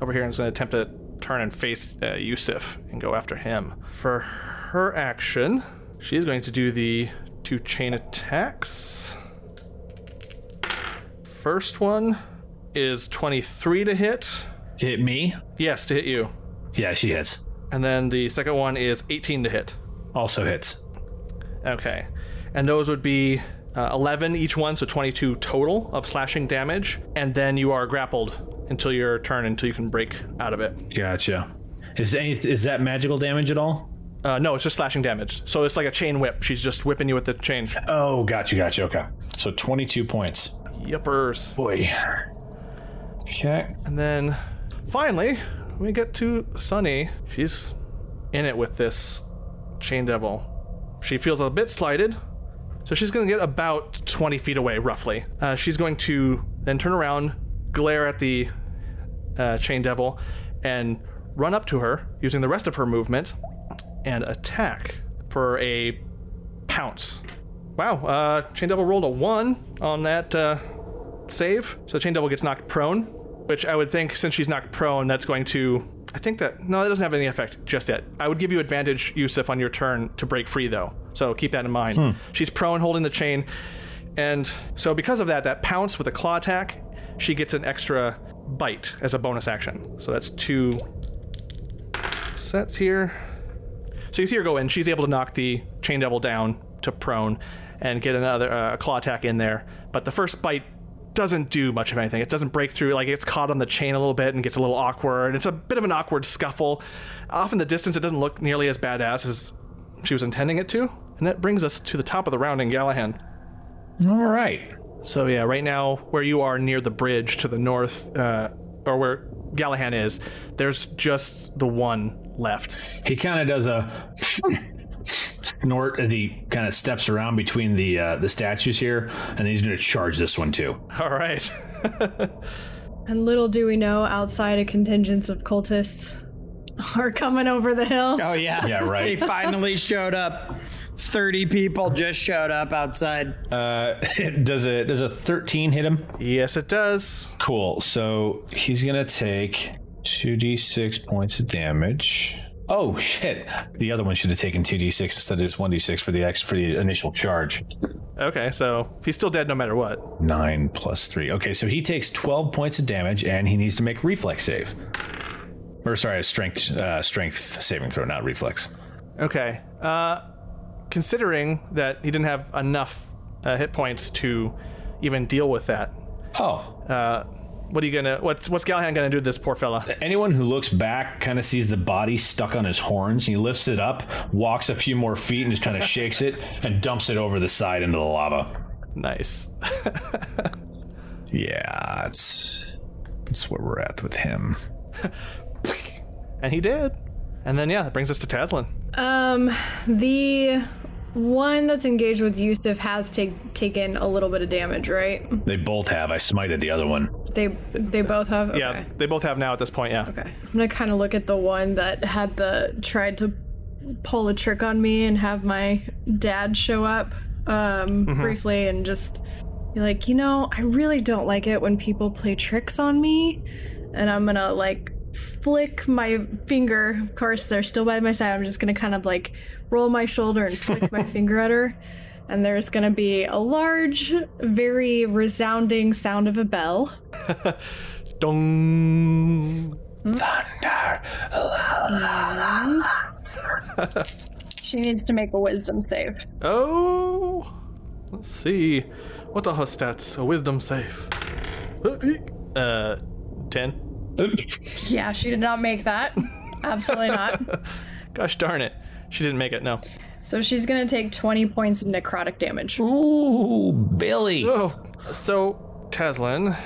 [SPEAKER 1] over here and is going to attempt to turn and face uh, Yusuf and go after him. For her action, she's going to do the two chain attacks. First one is 23 to hit.
[SPEAKER 3] To hit me?
[SPEAKER 1] Yes, to hit you.
[SPEAKER 3] Yeah, she hits.
[SPEAKER 1] And then the second one is 18 to hit.
[SPEAKER 3] Also hits.
[SPEAKER 1] Okay. And those would be uh, 11 each one, so 22 total of slashing damage. And then you are grappled until your turn, until you can break out of it.
[SPEAKER 3] Gotcha. Is any is that magical damage at all?
[SPEAKER 1] Uh, no, it's just slashing damage. So it's like a chain whip. She's just whipping you with the chain.
[SPEAKER 3] Oh, gotcha, gotcha. Okay. So 22 points.
[SPEAKER 1] Yippers.
[SPEAKER 3] Boy. Okay.
[SPEAKER 1] And then finally, we get to Sunny. She's in it with this chain devil. She feels a bit slighted, so she's going to get about 20 feet away, roughly. Uh, she's going to then turn around, glare at the uh, chain devil, and run up to her using the rest of her movement and attack for a pounce. Wow, uh, Chain Devil rolled a 1 on that uh, save, so Chain Devil gets knocked prone, which I would think since she's knocked prone, that's going to. I think that. No, that doesn't have any effect just yet. I would give you advantage, Yusuf, on your turn to break free, though. So keep that in mind. She's prone, holding the chain. And so because of that, that pounce with a claw attack, she gets an extra bite as a bonus action. So that's two sets here. So you see her go in. She's able to knock the chain devil down to prone and get another uh, claw attack in there. But the first bite doesn't do much of anything. It doesn't break through. Like it's caught on the chain a little bit and gets a little awkward. It's a bit of an awkward scuffle. Off in the distance, it doesn't look nearly as badass as she was intending it to. And that brings us to the top of the round in Gallahan.
[SPEAKER 3] All right.
[SPEAKER 1] So yeah, right now where you are near the bridge to the north, uh, or where Gallahan is, there's just the one left.
[SPEAKER 3] He kind of does a snort as he kind of steps around between the uh, the statues here, and he's going to charge this one too.
[SPEAKER 1] All right.
[SPEAKER 5] And little do we know, outside a contingent of cultists are coming over the hill.
[SPEAKER 4] Oh yeah.
[SPEAKER 3] Yeah, right.
[SPEAKER 4] They finally showed up. 30 people just showed up outside.
[SPEAKER 3] Uh, does a does a 13 hit him?
[SPEAKER 1] yes, it does.
[SPEAKER 3] Cool. So he's gonna take two d six points of damage. Oh shit! The other one should have taken two d six instead of just one d six for the ex for the initial charge.
[SPEAKER 1] Okay, so he's still dead no matter what.
[SPEAKER 3] Nine plus three. Okay, so he takes twelve points of damage, and he needs to make reflex save. Or sorry, a strength uh, strength saving throw, not reflex.
[SPEAKER 1] Okay. Uh, considering that he didn't have enough uh, hit points to even deal with that,
[SPEAKER 3] Oh,
[SPEAKER 1] uh, what are you gonna? What's what's Gallahan gonna do to this poor fella?
[SPEAKER 3] anyone who looks back kind of sees the body stuck on his horns. He lifts it up, walks a few more feet, and just kind of shakes it and dumps it over the side into the lava.
[SPEAKER 1] Nice.
[SPEAKER 3] Yeah, that's that's where we're at with him.
[SPEAKER 1] and he did. And then yeah, that brings us to Taslin.
[SPEAKER 5] Um, the one that's engaged with Yusuf has take, taken a little bit of damage, right?
[SPEAKER 3] They both have. I smited the other one.
[SPEAKER 5] They they both have. Okay.
[SPEAKER 1] Yeah, they both have now at this point. Yeah.
[SPEAKER 5] Okay. I'm gonna kind of look at the one that had the tried to pull a trick on me and have my dad show up um briefly and just be like, you know, I really don't like it when people play tricks on me, and I'm gonna like flick my finger. Of course, they're still by my side. I'm just gonna kind of like roll my shoulder and flick my finger at her. And there's gonna be a large, very resounding sound of a bell.
[SPEAKER 1] Dong. Thunder.
[SPEAKER 5] She needs to make a wisdom save.
[SPEAKER 1] Oh. Let's see. What are her stats? A wisdom save. Uh, ten.
[SPEAKER 5] Yeah, she did not make that. Absolutely not.
[SPEAKER 1] Gosh darn it. She didn't make it. No.
[SPEAKER 5] So she's gonna take 20 points of necrotic damage.
[SPEAKER 3] Ooh, Billy.
[SPEAKER 1] Oh, so Taslin,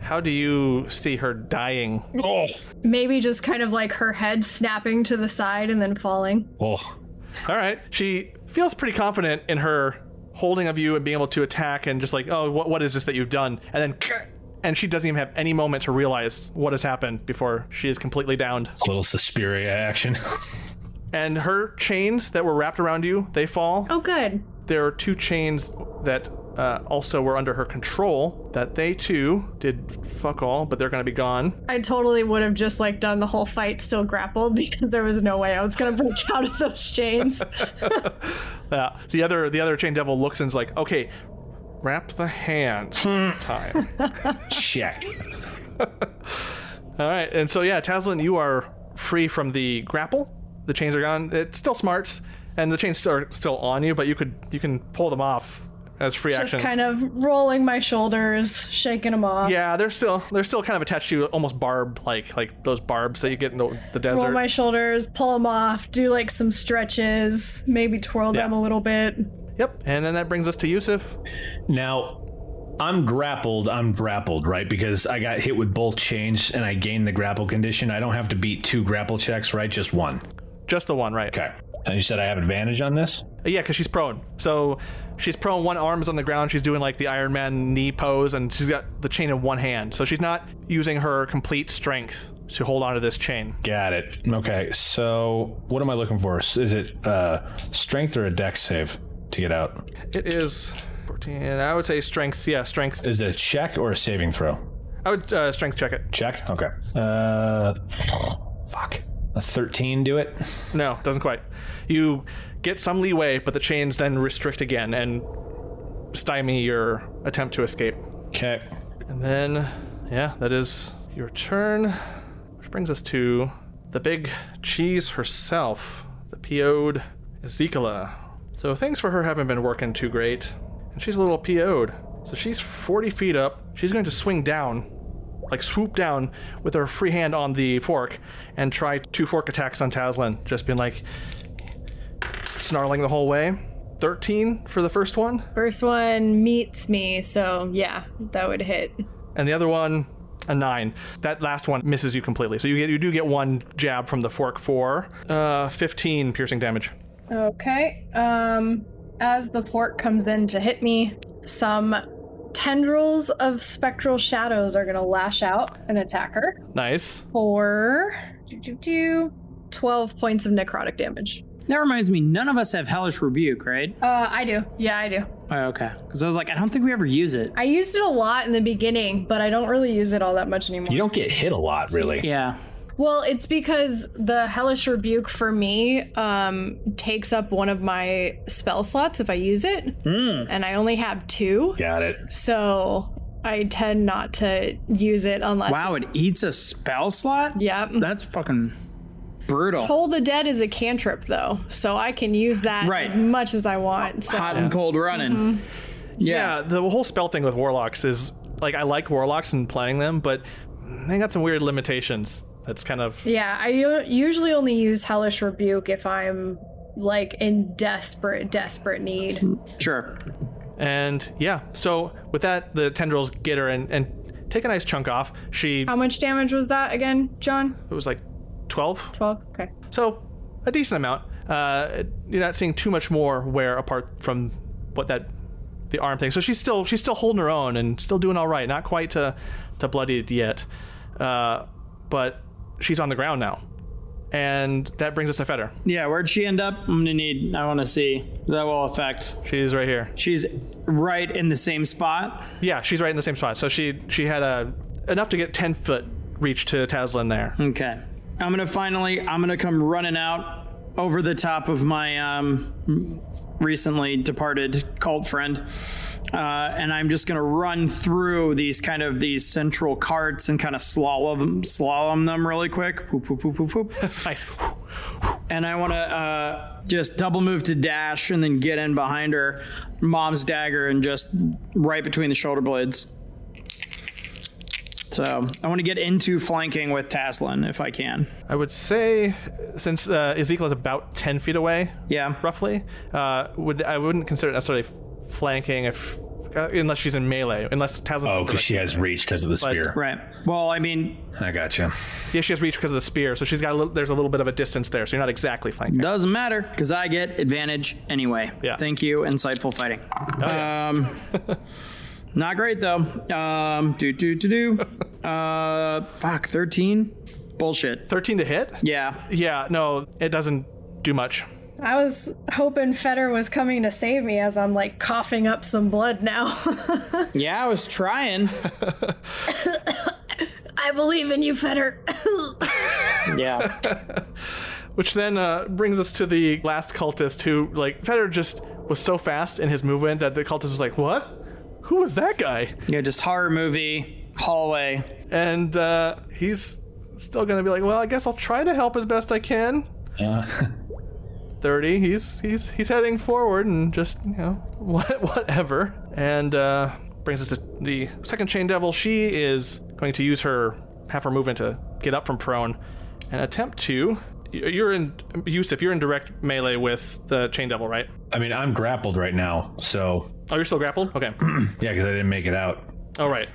[SPEAKER 1] how do you see her dying?
[SPEAKER 3] Oh,
[SPEAKER 5] Maybe just kind of like her head snapping to the side and then falling.
[SPEAKER 3] oh.
[SPEAKER 1] All right. She feels pretty confident in her holding of you and being able to attack and just like, oh, what, what is this that you've done? And then, and she doesn't even have any moment to realize what has happened before she is completely downed.
[SPEAKER 3] A little Suspiria action.
[SPEAKER 1] And her chains that were wrapped around you, they fall.
[SPEAKER 5] Oh, good.
[SPEAKER 1] There are two chains that uh, also were under her control that they too did fuck all, but they're going to be gone.
[SPEAKER 5] I totally would have just like done the whole fight still grappled because there was no way I was gonna break out of those chains.
[SPEAKER 1] Yeah. The other the other chain devil looks and is like, okay, wrap the hands time.
[SPEAKER 3] Check.
[SPEAKER 1] All right, and so yeah, Taslin, you are free from the grapple. The chains are gone. It still smarts, and the chains are still on you, but you could you can pull them off as free
[SPEAKER 5] Just
[SPEAKER 1] action.
[SPEAKER 5] Just kind of rolling my shoulders, shaking them off.
[SPEAKER 1] yeah, they're still they're still kind of attached to almost barb like like those barbs that you get in the, the desert.
[SPEAKER 5] Roll my shoulders, pull them off, do like some stretches, maybe twirl them a little bit.
[SPEAKER 1] Yep, and then that brings us to Yusuf.
[SPEAKER 3] Now, I'm grappled. I'm grappled, right? Because I got hit with both chains and I gained the grapple condition. I don't have to beat two grapple checks, right? Just one.
[SPEAKER 1] Just the one, right?
[SPEAKER 3] Okay. And you said I have advantage on this?
[SPEAKER 1] Yeah, because she's prone. So she's prone. One arm is on the ground. She's doing like the Iron Man knee pose, and she's got the chain in one hand. So she's not using her complete strength to hold onto this chain.
[SPEAKER 3] Got it. Okay. So, what am I looking for? Is it uh, strength or a dex save to get out?
[SPEAKER 1] It is 14. I would say strength. Yeah, strength.
[SPEAKER 3] Is it a check or a saving throw?
[SPEAKER 1] I would uh, strength check it.
[SPEAKER 3] Check. Okay. Uh, fuck. A 13 do it?
[SPEAKER 1] No, doesn't quite. You get some leeway, but the chains then restrict again and stymie your attempt to escape.
[SPEAKER 3] Okay.
[SPEAKER 1] And then, yeah, that is your turn. Which brings us to the big cheese herself, the PO'd Ezekiela. So things for her haven't been working too great. And she's a little PO'd. So she's 40 feet up. She's going to swing down, like swoop down with her free hand on the fork and try two fork attacks on Taslin, Just being like snarling the whole way. 13 for the first one.
[SPEAKER 5] First one meets me, so yeah, that would hit.
[SPEAKER 1] and the other one a nine. That last one misses you completely. So you get you do get one jab from the fork for uh, 15 piercing damage.
[SPEAKER 5] Okay. Um, as the fork comes in to hit me, some tendrils of spectral shadows are gonna lash out and attack her
[SPEAKER 1] Nice.
[SPEAKER 5] for do, do, do, 12 points of necrotic damage.
[SPEAKER 4] That reminds me, none of us have Hellish Rebuke, right?
[SPEAKER 5] Uh, I do. Yeah, I do.
[SPEAKER 4] Oh, okay. Because I was like, I don't think we ever use it.
[SPEAKER 5] I used it a lot in the beginning, but I don't really use it all that much anymore.
[SPEAKER 3] You don't get hit a lot, really.
[SPEAKER 4] Yeah.
[SPEAKER 5] Well, it's because the Hellish Rebuke for me um, takes up one of my spell slots if I use it, and I only have two,
[SPEAKER 3] Got it.
[SPEAKER 5] so I tend not to use it unless.
[SPEAKER 4] Wow, it eats a spell slot?
[SPEAKER 5] Yep.
[SPEAKER 4] That's fucking brutal.
[SPEAKER 5] Toll the Dead is a cantrip though, so I can use that
[SPEAKER 4] Right.
[SPEAKER 5] as much as I want. So.
[SPEAKER 4] Hot and cold running.
[SPEAKER 1] Yeah, the whole spell thing with warlocks is like I like warlocks and playing them, but they got some weird limitations. That's kind of
[SPEAKER 5] Yeah, I usually only use Hellish Rebuke if I'm like in desperate, desperate need.
[SPEAKER 4] Sure.
[SPEAKER 1] and yeah. So with that, the tendrils get her and, and take a nice chunk off. She
[SPEAKER 5] How much damage was that again, John?
[SPEAKER 1] it was like 12.
[SPEAKER 5] 12? Okay.
[SPEAKER 1] So, a decent amount. Uh, you're not seeing too much more wear apart from what that the arm thing. So she's still she's still holding her own and still doing all right. Not quite to to bloodied yet, uh, but she's on the ground now, and that brings us to Feder.
[SPEAKER 4] Yeah, where'd she end up? I'm gonna need, I wanna see. That will affect.
[SPEAKER 1] She's right here.
[SPEAKER 4] She's right in the same spot.
[SPEAKER 1] Yeah, she's right in the same spot. So she she had a enough to get ten foot reach to Taslin there.
[SPEAKER 4] Okay. I'm gonna finally, I'm gonna come running out over the top of my um, recently departed cult friend. Uh, and I'm just gonna run through these kind of these central carts and kind of slalom slalom them really quick. Poop, poop, poop, poop, poop.
[SPEAKER 1] Nice.
[SPEAKER 4] and I want to uh, just double move to dash and then get in behind her, mom's dagger, and just right between the shoulder blades. So I want to get into flanking with Taslin if I can.
[SPEAKER 1] I would say since uh, Ezekiel is about ten feet away,
[SPEAKER 4] Yeah.
[SPEAKER 1] roughly. Uh, would I wouldn't consider it necessarily flanking if uh, unless she's in melee, unless Taslin.
[SPEAKER 3] Oh, because she has reach because of the spear.
[SPEAKER 4] Right. Well, I mean,
[SPEAKER 3] I gotcha.
[SPEAKER 1] Yeah, she has reach because of the spear, so she's got a little, there's a little bit of a distance there, so you're not exactly flanking.
[SPEAKER 4] doesn't matter because I get advantage anyway.
[SPEAKER 1] Yeah.
[SPEAKER 4] Thank you, insightful fighting.
[SPEAKER 1] Oh, yeah.
[SPEAKER 4] Um, not great though. Um, do do do do. Uh, fuck, thirteen. Bullshit.
[SPEAKER 1] Thirteen to hit.
[SPEAKER 4] Yeah.
[SPEAKER 1] Yeah, no, it doesn't do much.
[SPEAKER 5] I was hoping Feder was coming to save me as I'm like coughing up some blood now.
[SPEAKER 4] Yeah, I was trying.
[SPEAKER 5] I believe in you, Feder.
[SPEAKER 4] Yeah.
[SPEAKER 1] Which then uh, brings us to the last cultist who, like, Feder just was so fast in his movement that the cultist was like, "What? Who was that guy?"
[SPEAKER 4] yeah, just horror movie hallway.
[SPEAKER 1] And uh, he's still gonna be like, "Well, I guess I'll try to help as best I can."
[SPEAKER 3] Uh,
[SPEAKER 1] 30. He's he's he's heading forward and just you know what whatever. And uh, brings us to the second chain devil. She is going to use her half her movement to get up from prone and attempt to. You're in Yusuf. You're in direct melee with the chain devil, right?
[SPEAKER 3] I mean, I'm grappled right now, so
[SPEAKER 1] Oh, you're still grappled. Okay.
[SPEAKER 3] yeah, because I didn't make it out.
[SPEAKER 1] All right.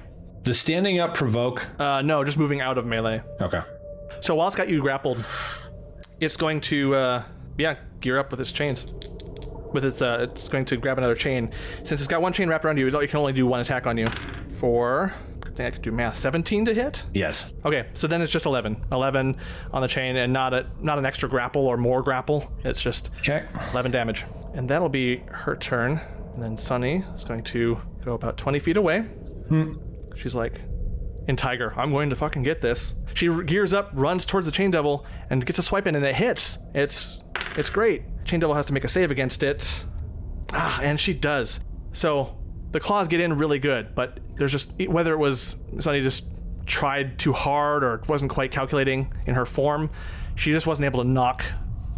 [SPEAKER 3] Does standing up provoke?
[SPEAKER 1] Uh, no, just moving out of melee.
[SPEAKER 3] Okay.
[SPEAKER 1] So while it's got you grappled, it's going to uh, yeah gear up with its chains. With its uh, it's going to grab another chain. Since it's got one chain wrapped around you, it can only do one attack on you. For I think I could do math. 17 to hit.
[SPEAKER 3] Yes.
[SPEAKER 1] Okay, so then it's just 11. 11 on the chain, and not a not an extra grapple or more grapple. It's just
[SPEAKER 3] Okay.
[SPEAKER 1] 11 damage, and that'll be her turn. And then Sunny is going to go about 20 feet away. She's like, in Tiger, I'm going to fucking get this. She gears up, runs towards the Chain Devil, and gets a swipe in, and it hits. It's it's great. Chain Devil has to make a save against it. Ah, and she does. So the claws get in really good, but there's just whether it was Sunny just tried too hard or wasn't quite calculating in her form, she just wasn't able to knock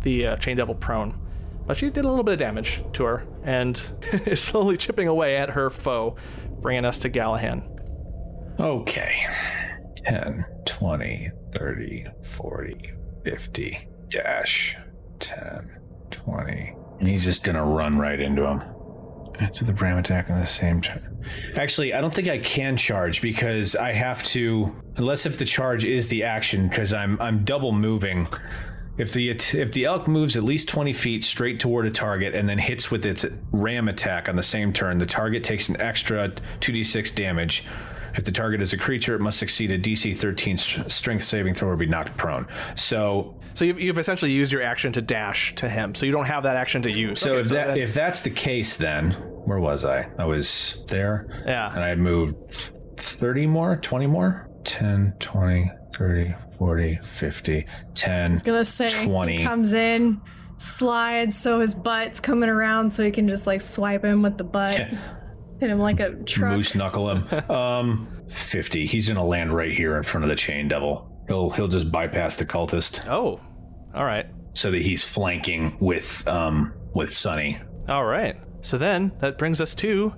[SPEAKER 1] the uh, Chain Devil prone. But she did a little bit of damage to her and is slowly chipping away at her foe, bringing us to Gallahan.
[SPEAKER 3] Okay. 10, 20, 30, 40, 50, dash. 10, 20. And he's just going to run right into him. After the Bram attack on the same turn. Actually, I don't think I can charge because I have to, unless if the charge is the action, because I'm I'm double moving. If the if the elk moves at least 20 feet straight toward a target and then hits with its ram attack on the same turn, the target takes an extra 2d6 damage. If the target is a creature, it must succeed a DC 13 strength saving throw or be knocked prone. So,
[SPEAKER 1] So you've, you've essentially used your action to dash to him, so you don't have that action to use.
[SPEAKER 3] so
[SPEAKER 1] Okay,
[SPEAKER 3] if that
[SPEAKER 1] then-
[SPEAKER 3] if that's the case, then where was I? I was there.
[SPEAKER 1] Yeah.
[SPEAKER 3] And I had moved 30 more, 20 more, 10, 20, 30, 40, 50, 10,
[SPEAKER 5] Gonna say
[SPEAKER 3] 20.
[SPEAKER 5] he comes in, slides, so his butt's coming around, so you can just like swipe him with the butt, hit him like a truck.
[SPEAKER 3] moose knuckle him. um, 50. He's gonna land right here in front of the chain devil. He'll he'll just bypass the cultist
[SPEAKER 1] oh, all right,
[SPEAKER 3] so that he's flanking with um with Sunny.
[SPEAKER 1] all right. So then that brings us to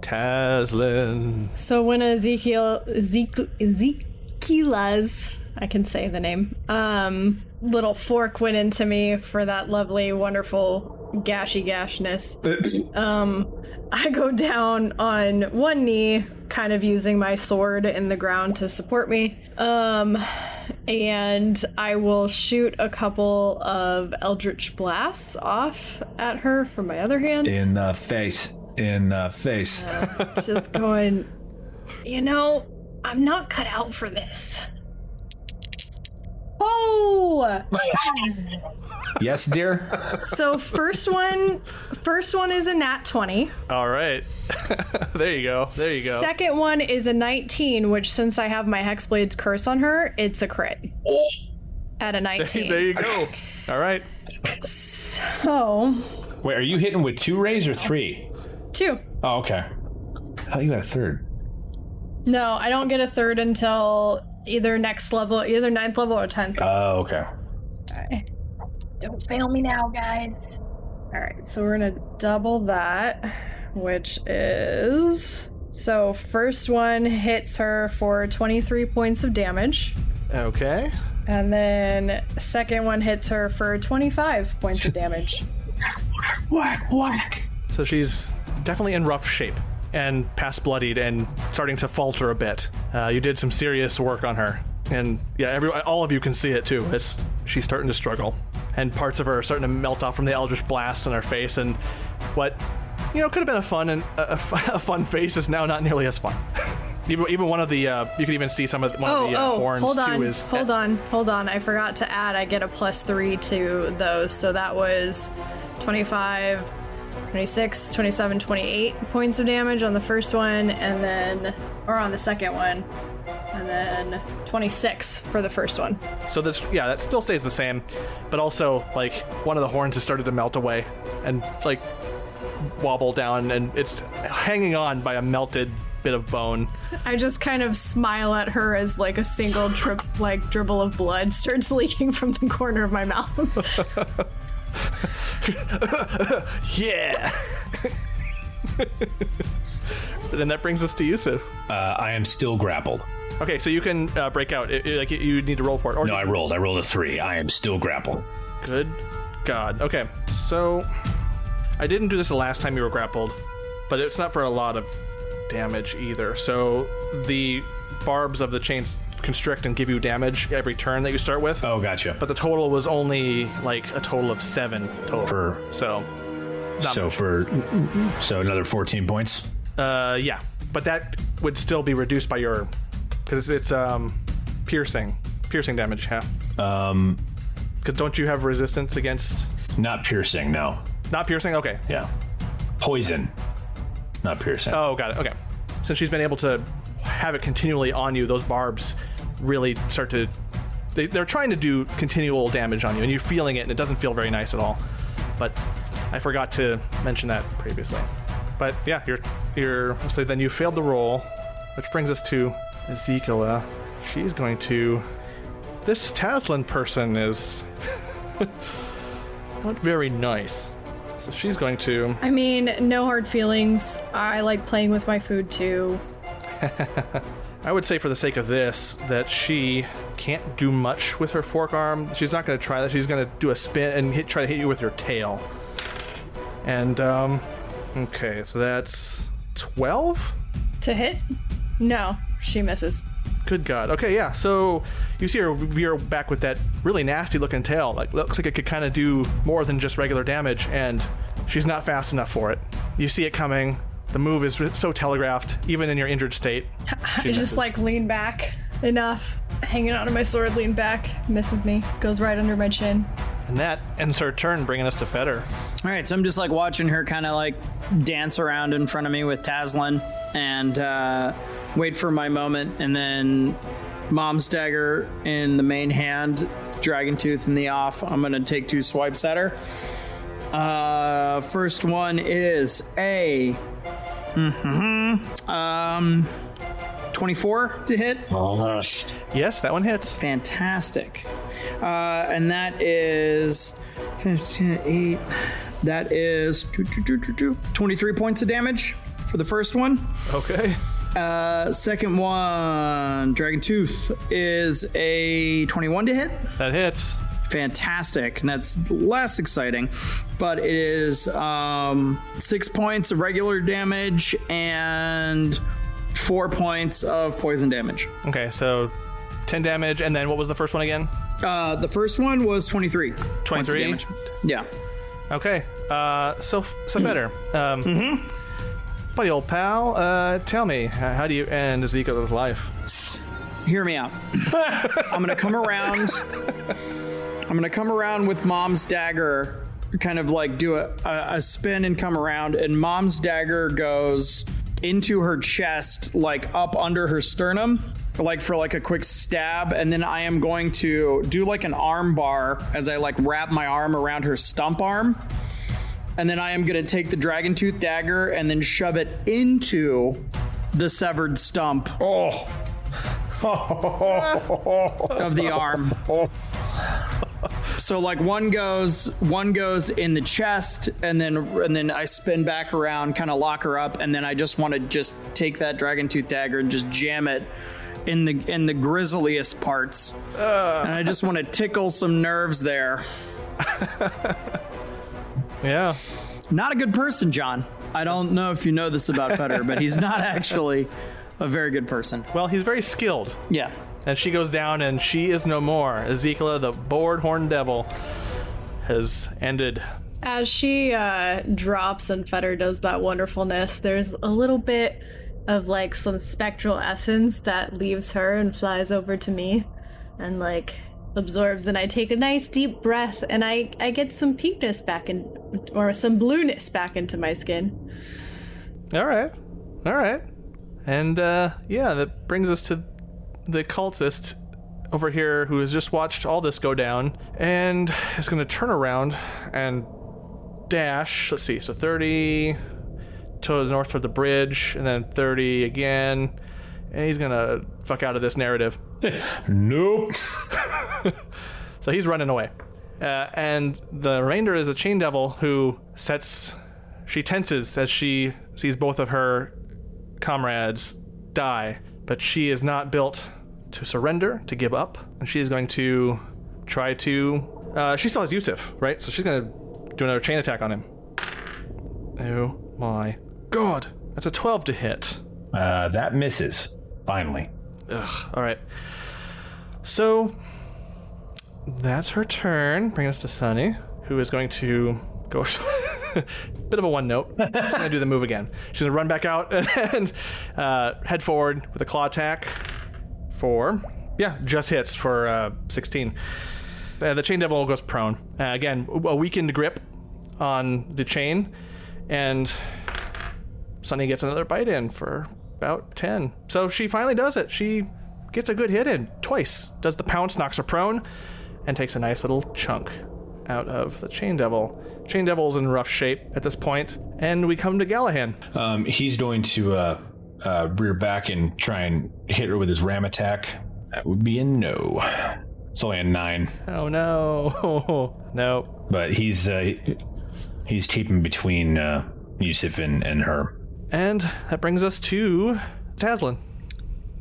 [SPEAKER 1] Taslin.
[SPEAKER 5] So when Ezekiel Ezekiel Ezekiel's I can say the name. Um little fork went into me for that lovely, wonderful gashy gashness. um I go down on one knee, kind of using my sword in the ground to support me. Um and I will shoot a couple of Eldritch blasts off at her from my other hand.
[SPEAKER 3] In the face. In the face.
[SPEAKER 5] just going, you know, I'm not cut out for this. Oh!
[SPEAKER 3] yes, dear.
[SPEAKER 5] So first one, first one is a nat 20.
[SPEAKER 1] All right, there you go. There you go.
[SPEAKER 5] Second one is a 19, which since I have my Hexblade's curse on her, it's a crit. At a 19.
[SPEAKER 1] there you go. All right.
[SPEAKER 5] So,
[SPEAKER 3] Wait, are you hitting with two rays or three?
[SPEAKER 5] two.
[SPEAKER 3] Oh, okay. How you got a third?
[SPEAKER 5] No, I don't get a third until either next level, either ninth level or 10th.
[SPEAKER 3] Oh, okay.
[SPEAKER 5] Don't fail me now, guys. All right, so we're gonna double that, which is so first one hits her for 23 points of damage,
[SPEAKER 1] Okay.
[SPEAKER 5] and then second one hits her for 25 points of damage.
[SPEAKER 3] Whack, whack.
[SPEAKER 1] So she's definitely in rough shape and past bloodied and starting to falter a bit. Uh, you did some serious work on her, and yeah, every all of you can see it too. It's she's starting to struggle, and parts of her are starting to melt off from the eldritch blast in her face, and what you know could have been a fun and a, a fun face is now not nearly as fun. even even one of the uh, you can even see some of one
[SPEAKER 5] Oh,
[SPEAKER 1] of the uh,
[SPEAKER 5] oh,
[SPEAKER 1] horns
[SPEAKER 5] hold
[SPEAKER 1] too
[SPEAKER 5] on,
[SPEAKER 1] is
[SPEAKER 5] hold on, hold on. I forgot to add. I get a plus three to those, so that was 25, 26, 27, 28 points of damage on the first one, and then, or on the second one, and then 26 for the first one.
[SPEAKER 1] So this, yeah, that still stays the same, but also like one of the horns has started to melt away and like wobble down, and it's hanging on by a melted bit of bone.
[SPEAKER 5] I just kind of smile at her as like a single drip, like dribble of blood starts leaking from the corner of my mouth.
[SPEAKER 1] yeah. but then that brings us to Yusuf.
[SPEAKER 3] Uh, I am still grappled.
[SPEAKER 1] Okay, so you can uh, break out. It, it- like you need to roll for it. Or
[SPEAKER 3] No, I
[SPEAKER 1] can-
[SPEAKER 3] rolled. I rolled a three. I am still grappled.
[SPEAKER 1] Good God. Okay, so I didn't do this the last time you were grappled, but it's not for a lot of damage either. So the barbs of the chains constrict and give you damage every turn that you start with.
[SPEAKER 3] Oh, gotcha.
[SPEAKER 1] But the total was only like a total of seven total.
[SPEAKER 3] For-
[SPEAKER 1] so,
[SPEAKER 3] so for so another 14 points.
[SPEAKER 1] uh, yeah, but that would still be reduced by your because it's um piercing, piercing damage. Yeah.
[SPEAKER 3] Um,
[SPEAKER 1] Because don't you have resistance against
[SPEAKER 3] not piercing. No.
[SPEAKER 1] not piercing? Okay.
[SPEAKER 3] Yeah. Poison. Not piercing.
[SPEAKER 1] Oh, got it. Okay. Since she's been able to have it continually on you, those barbs really start to. They, they're trying to do continual damage on you, and you're feeling it, and it doesn't feel very nice at all. But I forgot to mention that previously. But yeah, you're you're. So then you failed the roll, which brings us to Ezekiela. She's going to. This Taslin person is not very nice. So she's going to.
[SPEAKER 5] I mean, no hard feelings. I like playing with my food too.
[SPEAKER 1] I would say, for the sake of this, that she can't do much with her fork arm. She's not going to try that. She's going to do a spin and hit, try to hit you with her tail. And, um, okay, so that's 12?
[SPEAKER 5] To hit? No, she misses.
[SPEAKER 1] Good God. Okay, yeah. So you see her veer back with that really nasty looking tail. Like, looks like it could kind of do more than just regular damage, and she's not fast enough for it. You see it coming. The move is so telegraphed, even in your injured state.
[SPEAKER 5] I
[SPEAKER 1] misses.
[SPEAKER 5] just like lean back enough, hanging onto my sword, lean back, misses me, goes right under my chin.
[SPEAKER 1] And that ends her turn, bringing us to Feder.
[SPEAKER 4] All right, so I'm just like watching her kind of like dance around in front of me with Taslin and uh, wait for my moment, and then Mom's dagger in the main hand, Dragon Tooth in the off. I'm gonna take two swipes at her. Uh, first one is a mhm, um 24 to hit.
[SPEAKER 1] Yes, that one hits.
[SPEAKER 4] Fantastic. Uh, and that is 15, 8. That is 23 points of damage for the first one.
[SPEAKER 1] Okay.
[SPEAKER 4] Uh, second one, Dragon Tooth, is a 21 to hit.
[SPEAKER 1] That hits.
[SPEAKER 4] Fantastic. And that's less exciting, but it is um, six points of regular damage and four points of poison damage.
[SPEAKER 1] Okay, so 10 damage, and then what was the first one again?
[SPEAKER 4] Uh, the first one was 23.
[SPEAKER 1] 23?
[SPEAKER 4] damage. Yeah.
[SPEAKER 1] Okay, uh, so, so Feder. Um, Buddy old pal, uh, tell me, how do you end Ezekiel's life?
[SPEAKER 4] Hear me out. I'm gonna come around. I'm gonna come around with Mom's dagger, kind of like do a, a, a spin and come around, and Mom's dagger goes into her chest, like up under her sternum, like for like a quick stab, and then I am going to do like an arm bar as I like wrap my arm around her stump arm. And then I am to take the dragon tooth dagger and then shove it into the severed stump
[SPEAKER 3] Oh.
[SPEAKER 4] of the arm. So like one goes one goes in the chest and then and then I spin back around, kind of lock her up, and then I just want to just take that dragon tooth dagger and just jam it in the in the grisliest parts. and I just want to tickle some nerves there.
[SPEAKER 1] Yeah.
[SPEAKER 4] Not a good person, John. I don't know if you know this about Feder, but he's not actually a very good person.
[SPEAKER 1] Well, he's very skilled.
[SPEAKER 4] Yeah.
[SPEAKER 1] And she goes down, and she is no more. Ezekiel, the bored horned devil, has ended.
[SPEAKER 5] As she uh, drops and Feder does that wonderfulness, there's a little bit of like some spectral essence that leaves her and flies over to me and like absorbs and I take a nice deep breath and I, I get some pinkness back in or some blueness back into my skin.
[SPEAKER 1] All right. All right. And uh, yeah, that brings us to the cultist over here who has just watched all this go down and is going to turn around and dash. Let's see. So 30 to the north toward the bridge, and then 30 again. And he's going to fuck out of this narrative.
[SPEAKER 3] Nope.
[SPEAKER 1] So he's running away. Uh, and the remainder is a chain devil who sets. She tenses as she sees both of her comrades die, but she is not built to surrender, to give up, and she is going to try to. Uh, she still has Yusuf, right? So she's going to do another chain attack on him. Oh my god. That's a 12 to hit.
[SPEAKER 3] Uh, that misses. Finally.
[SPEAKER 1] Ugh. All right. So that's her turn. Bring us to Sunny, who is going to go. Bit of a one note. She's going to do the move again. She's going to run back out and uh, head forward with a claw attack for. Yeah, just hits for uh, 16. Uh, the chain devil goes prone. Uh, again, a weakened grip on the chain, and Sunny gets another bite in for about 10. So she finally does it. She gets a good hit in twice. Does the pounce, knocks her prone, and takes a nice little chunk out of the Chain Devil. Chain Devil's in rough shape at this point, and we come to Gallahan.
[SPEAKER 3] Um, he's going to uh, uh, rear back and try and hit her with his ram attack. That would be a no. It's only a nine,
[SPEAKER 1] Oh no. no.
[SPEAKER 3] but he's uh, he's keeping between uh, Yusuf and, and her.
[SPEAKER 1] And that brings us to Taslin.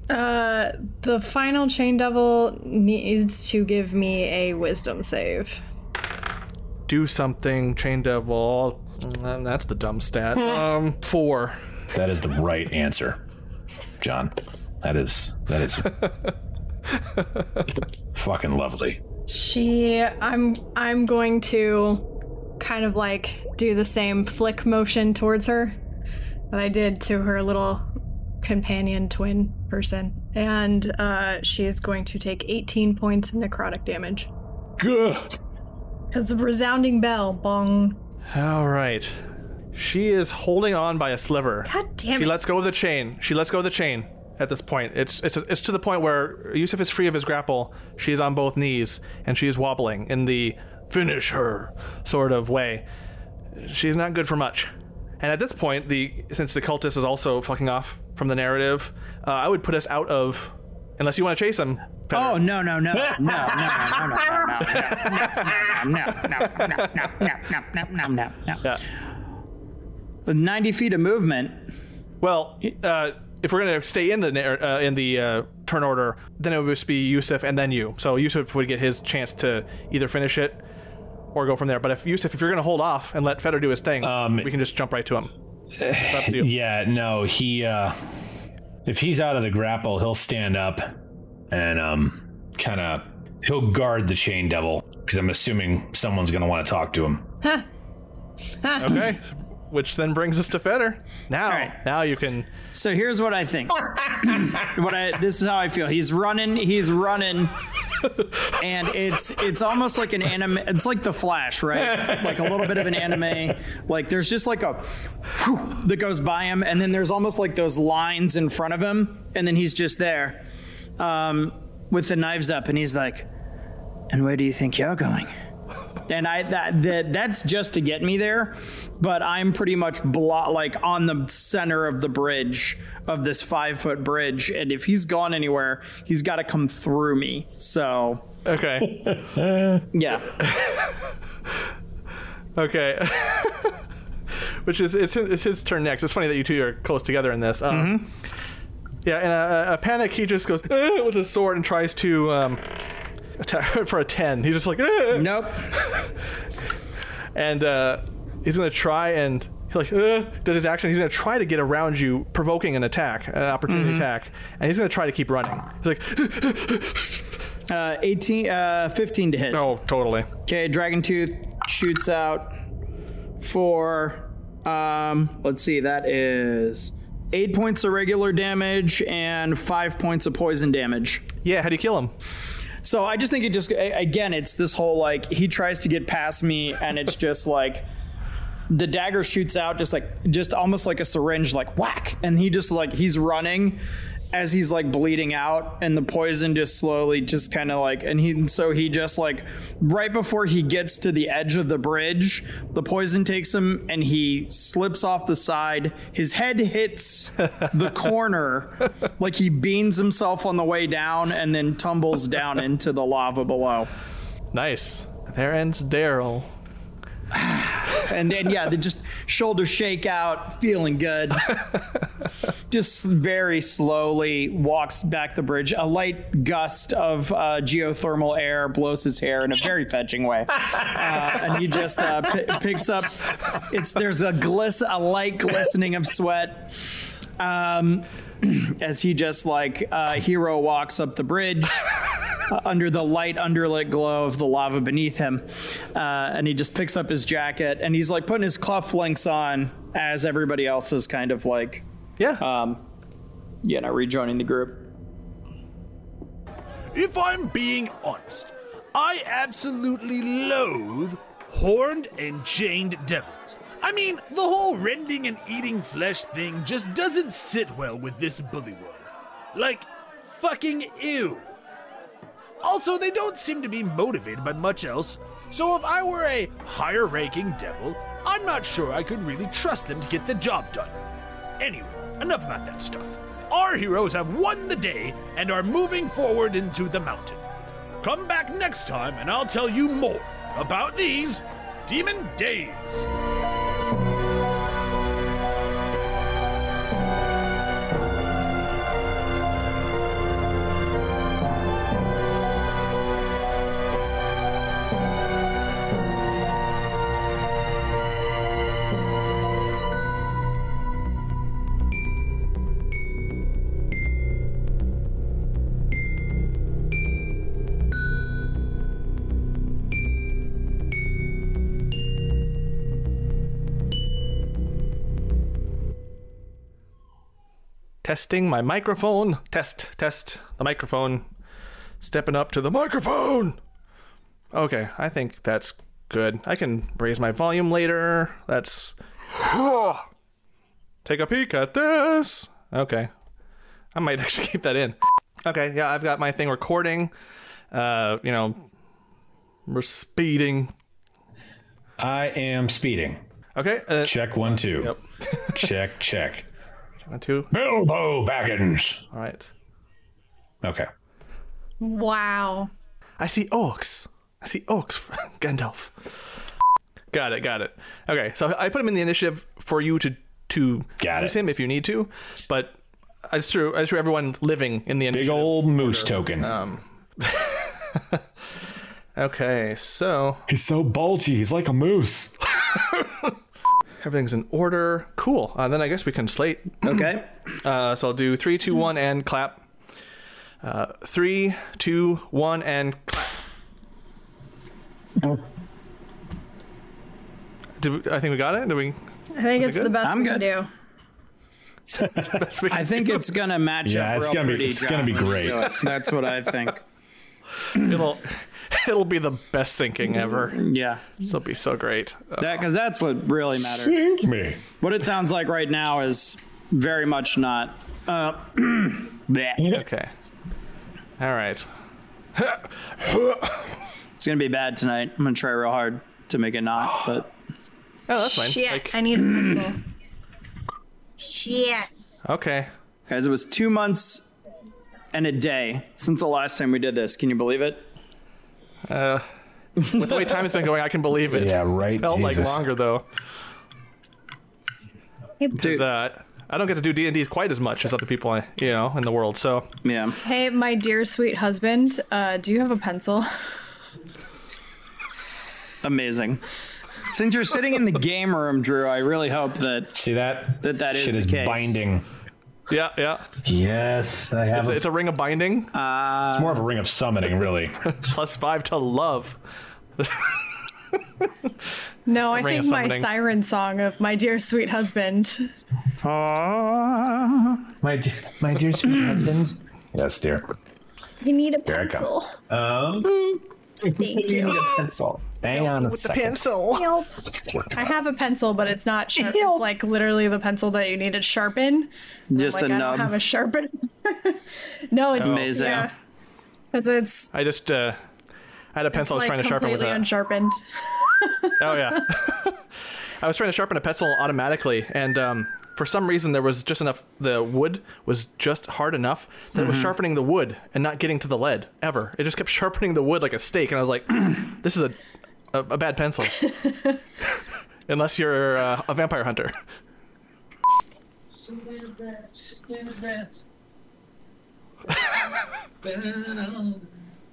[SPEAKER 5] Uh, the final chain devil needs to give me a wisdom save.
[SPEAKER 1] Do something, Chain Devil. Mm, That's the dumb stat. Um, four.
[SPEAKER 3] That is the right answer, John. That is that is fucking lovely.
[SPEAKER 5] She, I'm, I'm going to kind of like do the same flick motion towards her that I did to her little companion twin person, and uh, she is going to take 18 points of necrotic damage.
[SPEAKER 3] Good.
[SPEAKER 5] Cause of resounding bell, bong.
[SPEAKER 1] All right. She is holding on by a sliver.
[SPEAKER 5] God damn it.
[SPEAKER 1] She lets go of the chain. She lets go of the chain at this point. It's it's it's to the point where Yusuf is free of his grapple. She is on both knees and she is wobbling in the finish her sort of way. She's not good for much. And at this point, the since the cultist is also fucking off from the narrative, uh, I would put us out of unless you want to chase him. Feder.
[SPEAKER 4] Oh no no no no no no no no no no no no no no no no no no no.
[SPEAKER 1] Yeah.
[SPEAKER 4] With 90 feet of movement,
[SPEAKER 1] Well, uh, if we're gonna stay in the uh, in the uh, turn order, then it would just be Yusuf and then you. So Yusuf would get his chance to either finish it or go from there. But if Yusuf, if you're gonna hold off and let Feder do his thing,
[SPEAKER 3] Um,
[SPEAKER 1] we can just jump right to him. To you.
[SPEAKER 3] Yeah, no, he uh if he's out of the grapple, he'll stand up and um kind of he'll guard the chain devil because I'm assuming someone's going to want to talk to him.
[SPEAKER 1] Okay. Which then brings us to Feder. Now,
[SPEAKER 4] right.
[SPEAKER 1] now you can.
[SPEAKER 4] So here's what I think. what I this is how I feel. He's running, he's running, and it's it's almost like an anime. It's like the Flash, right? Like a little bit of an anime. Like there's just like a whew that goes by him, and then there's almost like those lines in front of him, and then he's just there, um, with the knives up, and he's like, "And where do you think you're going?" And I that, that that's just to get me there, but I'm pretty much blo- like on the center of the bridge of this five foot bridge, and if he's gone anywhere, he's got to come through me. So
[SPEAKER 1] Okay.
[SPEAKER 4] yeah,
[SPEAKER 1] okay. Which is it's, his- it's his turn next. It's funny that you two are close together in this. Um, Yeah, in a, a panic, he just goes "Eh," with his sword and tries to um, for a ten. He's just like, "Eh."
[SPEAKER 4] nope.
[SPEAKER 1] and uh, he's gonna try and he like uh, did his action. He's gonna try to get around you, provoking an attack, an opportunity attack, and he's gonna try to keep running. He's like,
[SPEAKER 4] Uh, 18, uh, 15 to hit.
[SPEAKER 1] oh, totally.
[SPEAKER 4] Okay, Dragon Tooth shoots out for, um, let's see, that is eight points of regular damage and five points of poison damage.
[SPEAKER 1] Yeah, how do you kill him?
[SPEAKER 4] So I just think it just again, it's this whole like he tries to get past me, and it's just like the dagger shoots out, just like just almost like a syringe, like whack, and he just like he's running as he's like bleeding out, and the poison just slowly just kind of like, and he so he just like right before he gets to the edge of the bridge, the poison takes him, and he slips off the side. His head hits the corner, like he beans himself on the way down, and then tumbles down into the lava below.
[SPEAKER 1] Nice. There ends Daryl.
[SPEAKER 4] and then yeah, they just shoulder shake out, feeling good. just very slowly walks back the bridge. A light gust of uh, geothermal air blows his hair in a very fetching way, uh, and he just uh, p- picks up. It's there's a gliss, a light glistening of sweat. Um, as he just like uh, hero walks up the bridge uh, under the light underlit glow of the lava beneath him uh, and he just picks up his jacket and he's like putting his cufflinks on as everybody else is kind of like
[SPEAKER 1] Yeah.
[SPEAKER 4] um you know rejoining the group
[SPEAKER 2] If I'm being honest, I absolutely loathe horned and chained devils. I mean, the whole rending and eating flesh thing just doesn't sit well with this bully world. Like, fucking ew. Also, they don't seem to be motivated by much else, so if I were a higher ranking devil, I'm not sure I could really trust them to get the job done. Anyway, enough about that stuff. Our heroes have won the day and are moving forward into the mountain. Come back next time and I'll tell you more about these demon days.
[SPEAKER 1] Testing my microphone. Test, test the microphone. Stepping up to the microphone. Okay, I think that's good. I can raise my volume later. That's. Take a peek at this. Okay. I might actually keep that in. Okay, yeah, I've got my thing recording. Uh, you know, we're speeding.
[SPEAKER 3] I am speeding.
[SPEAKER 1] Okay, uh,
[SPEAKER 3] Check one, two.
[SPEAKER 1] Yep.
[SPEAKER 3] check, check.
[SPEAKER 1] One, two.
[SPEAKER 3] Bilbo Baggins.
[SPEAKER 1] All right.
[SPEAKER 3] Okay.
[SPEAKER 5] Wow.
[SPEAKER 1] I see orcs. I see oaks, Gandalf. Got it, got it. Okay, so I put him in the initiative for you to to
[SPEAKER 3] Got
[SPEAKER 1] use
[SPEAKER 3] it.
[SPEAKER 1] him if you need to, but I just threw I just threw everyone living in the initiative.
[SPEAKER 3] Big old moose token. Um.
[SPEAKER 1] Okay, so
[SPEAKER 3] He's so bulgy. He's like a moose.
[SPEAKER 1] everything's in order. Cool. Uh, then I guess we can slate.
[SPEAKER 4] okay
[SPEAKER 1] Uh, so I'll do three, two, one, and clap. Uh, three, two, one, and clap. Did we, I think we got it? Did we?
[SPEAKER 5] I think
[SPEAKER 1] Was it
[SPEAKER 5] it's the best
[SPEAKER 4] I'm
[SPEAKER 5] we
[SPEAKER 4] good.
[SPEAKER 5] can do.
[SPEAKER 1] best we can
[SPEAKER 4] i think it's gonna match
[SPEAKER 3] Yeah,
[SPEAKER 4] up
[SPEAKER 3] it's gonna be- it's gonna be great.
[SPEAKER 4] that's what i think
[SPEAKER 1] it'll it'll be the best thinking ever.
[SPEAKER 4] yeah
[SPEAKER 1] This will be so great. Uh,
[SPEAKER 4] that because that's what really matters
[SPEAKER 3] Sink me.
[SPEAKER 4] What it sounds like right now is very much not. Uh,
[SPEAKER 1] okay. All right.
[SPEAKER 4] it's gonna be bad tonight. I'm gonna try real hard to make it not, but
[SPEAKER 1] Oh, that's fine.
[SPEAKER 5] Shit,
[SPEAKER 1] Like,
[SPEAKER 5] I need a pencil.
[SPEAKER 6] Shit.
[SPEAKER 1] okay.
[SPEAKER 4] guys, it was two months and a day since the last time we did this. Can you believe it?
[SPEAKER 1] Uh, with the way time has been going, I can believe it.
[SPEAKER 3] Yeah, right,
[SPEAKER 1] It felt
[SPEAKER 3] Jesus.
[SPEAKER 1] like longer though.
[SPEAKER 4] Dude,
[SPEAKER 1] 'Cause, uh, I don't get to do D and D quite as much as other people, you know, in the world. So
[SPEAKER 4] yeah.
[SPEAKER 5] Hey, my dear sweet husband, uh, do you have a pencil?
[SPEAKER 4] Amazing. Since you're sitting in the game room, Drew, I really hope that
[SPEAKER 3] See that?
[SPEAKER 4] That- that is
[SPEAKER 3] Shit
[SPEAKER 4] the
[SPEAKER 3] is
[SPEAKER 4] case.
[SPEAKER 3] binding.
[SPEAKER 1] Yeah, yeah.
[SPEAKER 3] Yes, I have.
[SPEAKER 1] It's,
[SPEAKER 3] a-
[SPEAKER 1] it's a ring of binding
[SPEAKER 3] it's more of a ring of summoning, really.
[SPEAKER 1] plus five to love.
[SPEAKER 5] No, I think my siren song of my dear sweet husband.
[SPEAKER 3] my de- my dear sweet husband. Yes, dear.
[SPEAKER 6] You need a
[SPEAKER 3] Here I come.
[SPEAKER 6] pencil.
[SPEAKER 3] Um,
[SPEAKER 6] Thank you.
[SPEAKER 3] pencil. Hang on a second.
[SPEAKER 1] pencil.
[SPEAKER 5] I have a pencil, but it's not sharp. It's like literally the pencil that you need to sharpen. And
[SPEAKER 4] Just
[SPEAKER 5] like,
[SPEAKER 4] a
[SPEAKER 5] I don't have a sharpen. no, it's
[SPEAKER 4] Amazing.
[SPEAKER 5] Yeah. It's it's,
[SPEAKER 1] I just uh, I had a pencil I was
[SPEAKER 5] like
[SPEAKER 1] trying to sharpen with
[SPEAKER 5] completely
[SPEAKER 1] a.
[SPEAKER 5] unsharpened.
[SPEAKER 1] Oh yeah. I was trying to sharpen a pencil automatically, and um, for some reason there was just enough. The wood was just hard enough that it was sharpening the wood and not getting to the lead ever. It just kept sharpening the wood like a steak, and I was like, "This is a a, a bad pencil. Unless you're uh, a vampire hunter.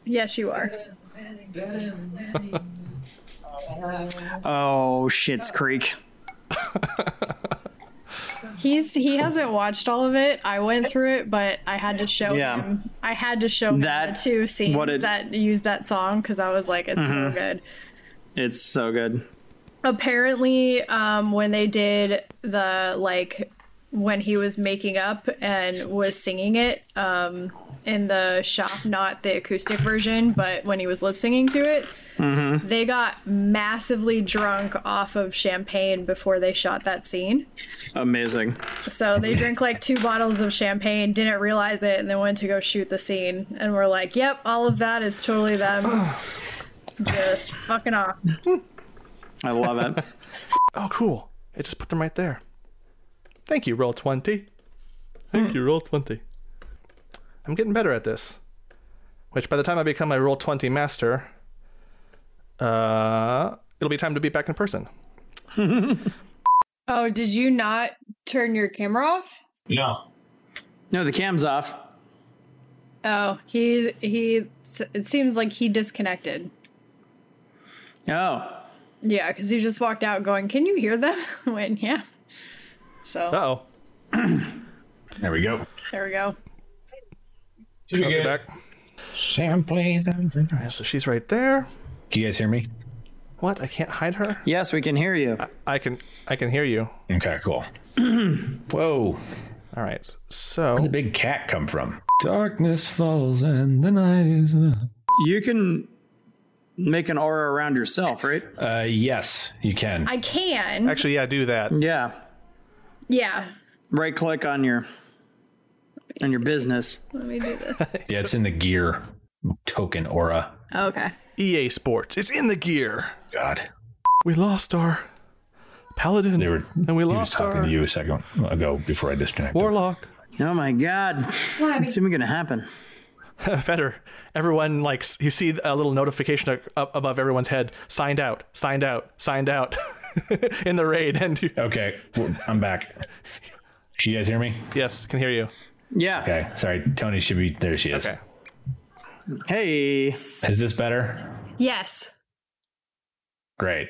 [SPEAKER 5] Yes, you are.
[SPEAKER 4] Oh, Schitt's Creek.
[SPEAKER 5] He's he hasn't watched all of it. I went through it, but I had to show
[SPEAKER 4] Yeah.
[SPEAKER 5] him. I had to show him
[SPEAKER 4] That-
[SPEAKER 5] the two scenes
[SPEAKER 4] what it-
[SPEAKER 5] that use that song because I was like, it's so good.
[SPEAKER 4] It's so good.
[SPEAKER 5] apparently um when they did the like when he was making up and was singing it um in the shop not the acoustic version but when he was lip singing to it they got massively drunk off of champagne before they shot that scene
[SPEAKER 4] Amazing.
[SPEAKER 5] so they drank like two bottles of champagne didn't realize it and then went to go shoot the scene and we're like yep all of that is totally them just fucking off
[SPEAKER 4] I love it.
[SPEAKER 1] Oh, cool. It just put them right there. Thank you, Roll20. Thank you, Roll20. I'm getting better at this. Which, by the time I become a Roll20 master, uh, it'll be time to be back in person.
[SPEAKER 5] oh did you not turn your camera off
[SPEAKER 7] No.
[SPEAKER 4] No, the cam's off.
[SPEAKER 5] Oh, he he. It seems like he disconnected.
[SPEAKER 4] Oh,
[SPEAKER 5] Yeah, because he just walked out, going, "Can you hear them?" when yeah. So
[SPEAKER 1] Uh oh.
[SPEAKER 3] There we go.
[SPEAKER 5] there we go.
[SPEAKER 7] Should we
[SPEAKER 1] Okay,
[SPEAKER 7] get
[SPEAKER 1] back.
[SPEAKER 3] Simply.
[SPEAKER 1] Alright, so she's right there.
[SPEAKER 3] Can you guys hear me?
[SPEAKER 1] What? I can't hide her?
[SPEAKER 4] yes, we can hear you.
[SPEAKER 1] I can. I can hear you.
[SPEAKER 3] Okay, cool. Whoa.
[SPEAKER 1] All right. So
[SPEAKER 3] Where'd the big cat come from? Darkness falls and the night is up.
[SPEAKER 4] You can make an aura around yourself, right?
[SPEAKER 3] Uh, yes, you can.
[SPEAKER 5] I can.
[SPEAKER 1] actually, yeah, do that.
[SPEAKER 4] Yeah.
[SPEAKER 5] yeah.
[SPEAKER 4] Right click on your on your business.
[SPEAKER 5] Let me do this.
[SPEAKER 3] Yeah, it's in the gear token aura.
[SPEAKER 5] okay.
[SPEAKER 1] EA Sports. It's in the gear.
[SPEAKER 3] God.
[SPEAKER 1] We lost our paladin,
[SPEAKER 3] They were,
[SPEAKER 1] and we
[SPEAKER 3] he was talking
[SPEAKER 1] our
[SPEAKER 3] to you a second ago before I disconnected.
[SPEAKER 1] warlock.
[SPEAKER 4] Oh my god. What's even gonna happen?
[SPEAKER 1] Feder. Everyone like you see a little notification up- up above everyone's head. Signed out. Signed out. Signed out. in the raid, and you,
[SPEAKER 3] Okay, well, I'm back. Can you guys hear me?
[SPEAKER 1] yes, can hear you.
[SPEAKER 4] Yeah.
[SPEAKER 3] Okay, sorry. Tony should be there. She is.
[SPEAKER 1] Okay.
[SPEAKER 4] Hey.
[SPEAKER 3] Is this better?
[SPEAKER 5] Yes.
[SPEAKER 3] Great.